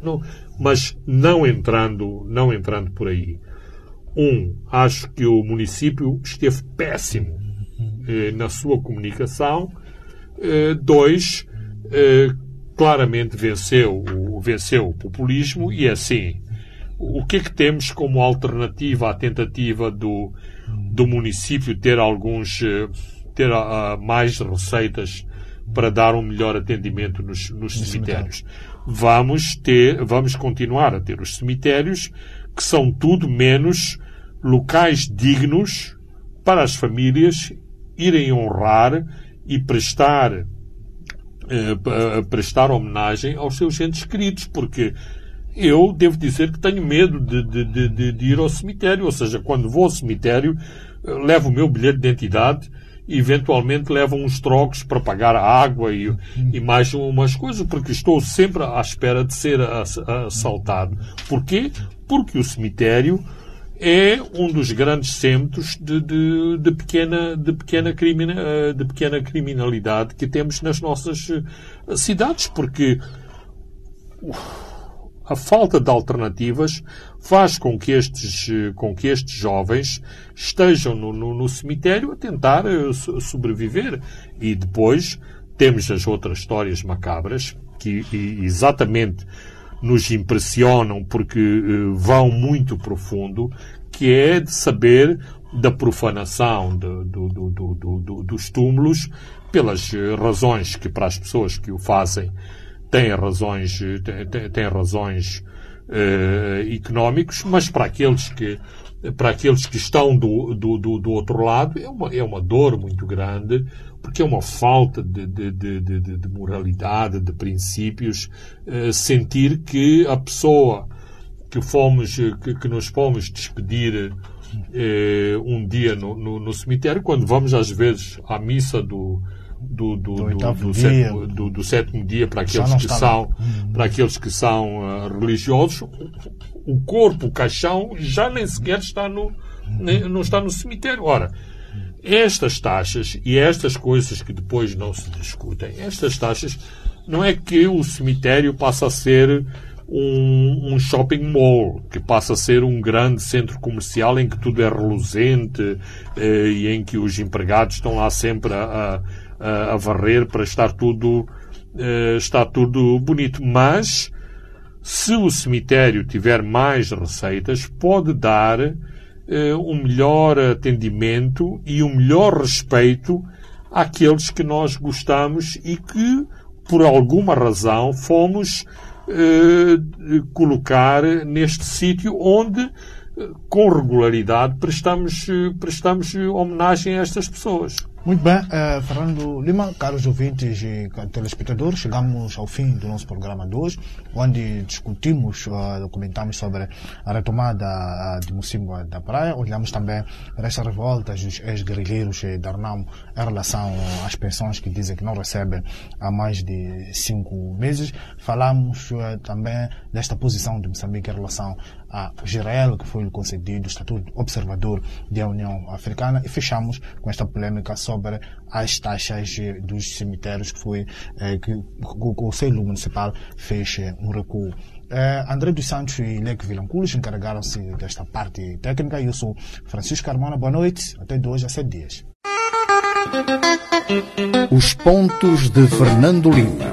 Não, mas não entrando, não entrando por aí. Um, acho que o município esteve péssimo na sua comunicação. dois, claramente venceu, venceu o populismo e assim o que é que temos como alternativa à tentativa do, do município ter alguns eh, ter uh, mais receitas para dar um melhor atendimento nos, nos cemitérios. Vamos ter, vamos continuar a ter os cemitérios que são tudo menos locais dignos para as famílias irem honrar e prestar uh, prestar homenagem aos seus entes queridos, porque eu devo dizer que tenho medo de, de, de, de, ir ao cemitério, ou seja, quando vou ao cemitério, eh, levo o meu bilhete de identidade eventualmente levo uns trocos para pagar a água e, e mais umas coisas, porque estou sempre à espera de ser assaltado. Porquê? Porque o cemitério é um dos grandes centros de, de, de, pequena, de, pequena crimina, eh, de pequena criminalidade que temos nas nossas eh, cidades, porque a falta de alternativas faz com que estes, com que estes jovens estejam no, no, no cemitério a tentar uh, sobreviver. E depois temos as outras histórias macabras que exatamente nos impressionam porque uh, vão muito profundo, que é de saber da profanação do, do, do, dos túmulos pelas eh, razões que para as pessoas que o fazem tem razões, tem, tem razões uh, económicos, mas para aqueles que para aqueles que estão do, do, do, do, outro lado é uma, é uma dor muito grande, porque é uma falta de, de, de, de, de moralidade, de princípios, uh, sentir que a pessoa que fomos, que, que nos fomos despedir uh, um dia no, no, no, cemitério, quando vamos às vezes à missa do, do, do, do, do, sétimo, do, do sétimo dia para aqueles que são, uhum. para aqueles que são uh, religiosos, o corpo, o caixão, já nem sequer está no, nem, não está no cemitério. Ora, estas taxas e estas coisas que depois não se discutem, estas taxas, não é que o cemitério passa a ser um, um, shopping mall, que passa a ser um grande centro comercial em que tudo é reluzente eh, e em que os empregados estão lá sempre a, a a, a varrer para estar tudo, uh, estar tudo bonito. Mas, se o cemitério tiver mais receitas, pode dar uh, um melhor atendimento e um melhor respeito àqueles que nós gostamos e que, por alguma razão, fomos uh, colocar neste sítio onde com regularidade prestamos, prestamos homenagem a estas pessoas. Muito bem, uh, Fernando Lima, caros ouvintes e telespectadores, chegamos ao fim do nosso programa de hoje, onde discutimos, uh, comentamos sobre a retomada uh, de Mocimboa da Praia, olhamos também para essas revoltas dos ex-guerrilheiros da Arnam em relação às pensões que dizem que não recebem há mais de cinco meses. Falamos uh, também desta posição de Moçambique em relação a Israel, que foi concedido o estatuto observador da União Africana, e fechamos com esta polêmica sobre as taxas dos cemitérios, que foi eh, que o Conselho Municipal fez eh, um recuo. Eh, André dos Santos e Leque Vilanculos encarregaram-se desta parte técnica. Eu sou Francisco Carmona. Boa noite. Até dois a sete dias. Os pontos de Fernando Lima.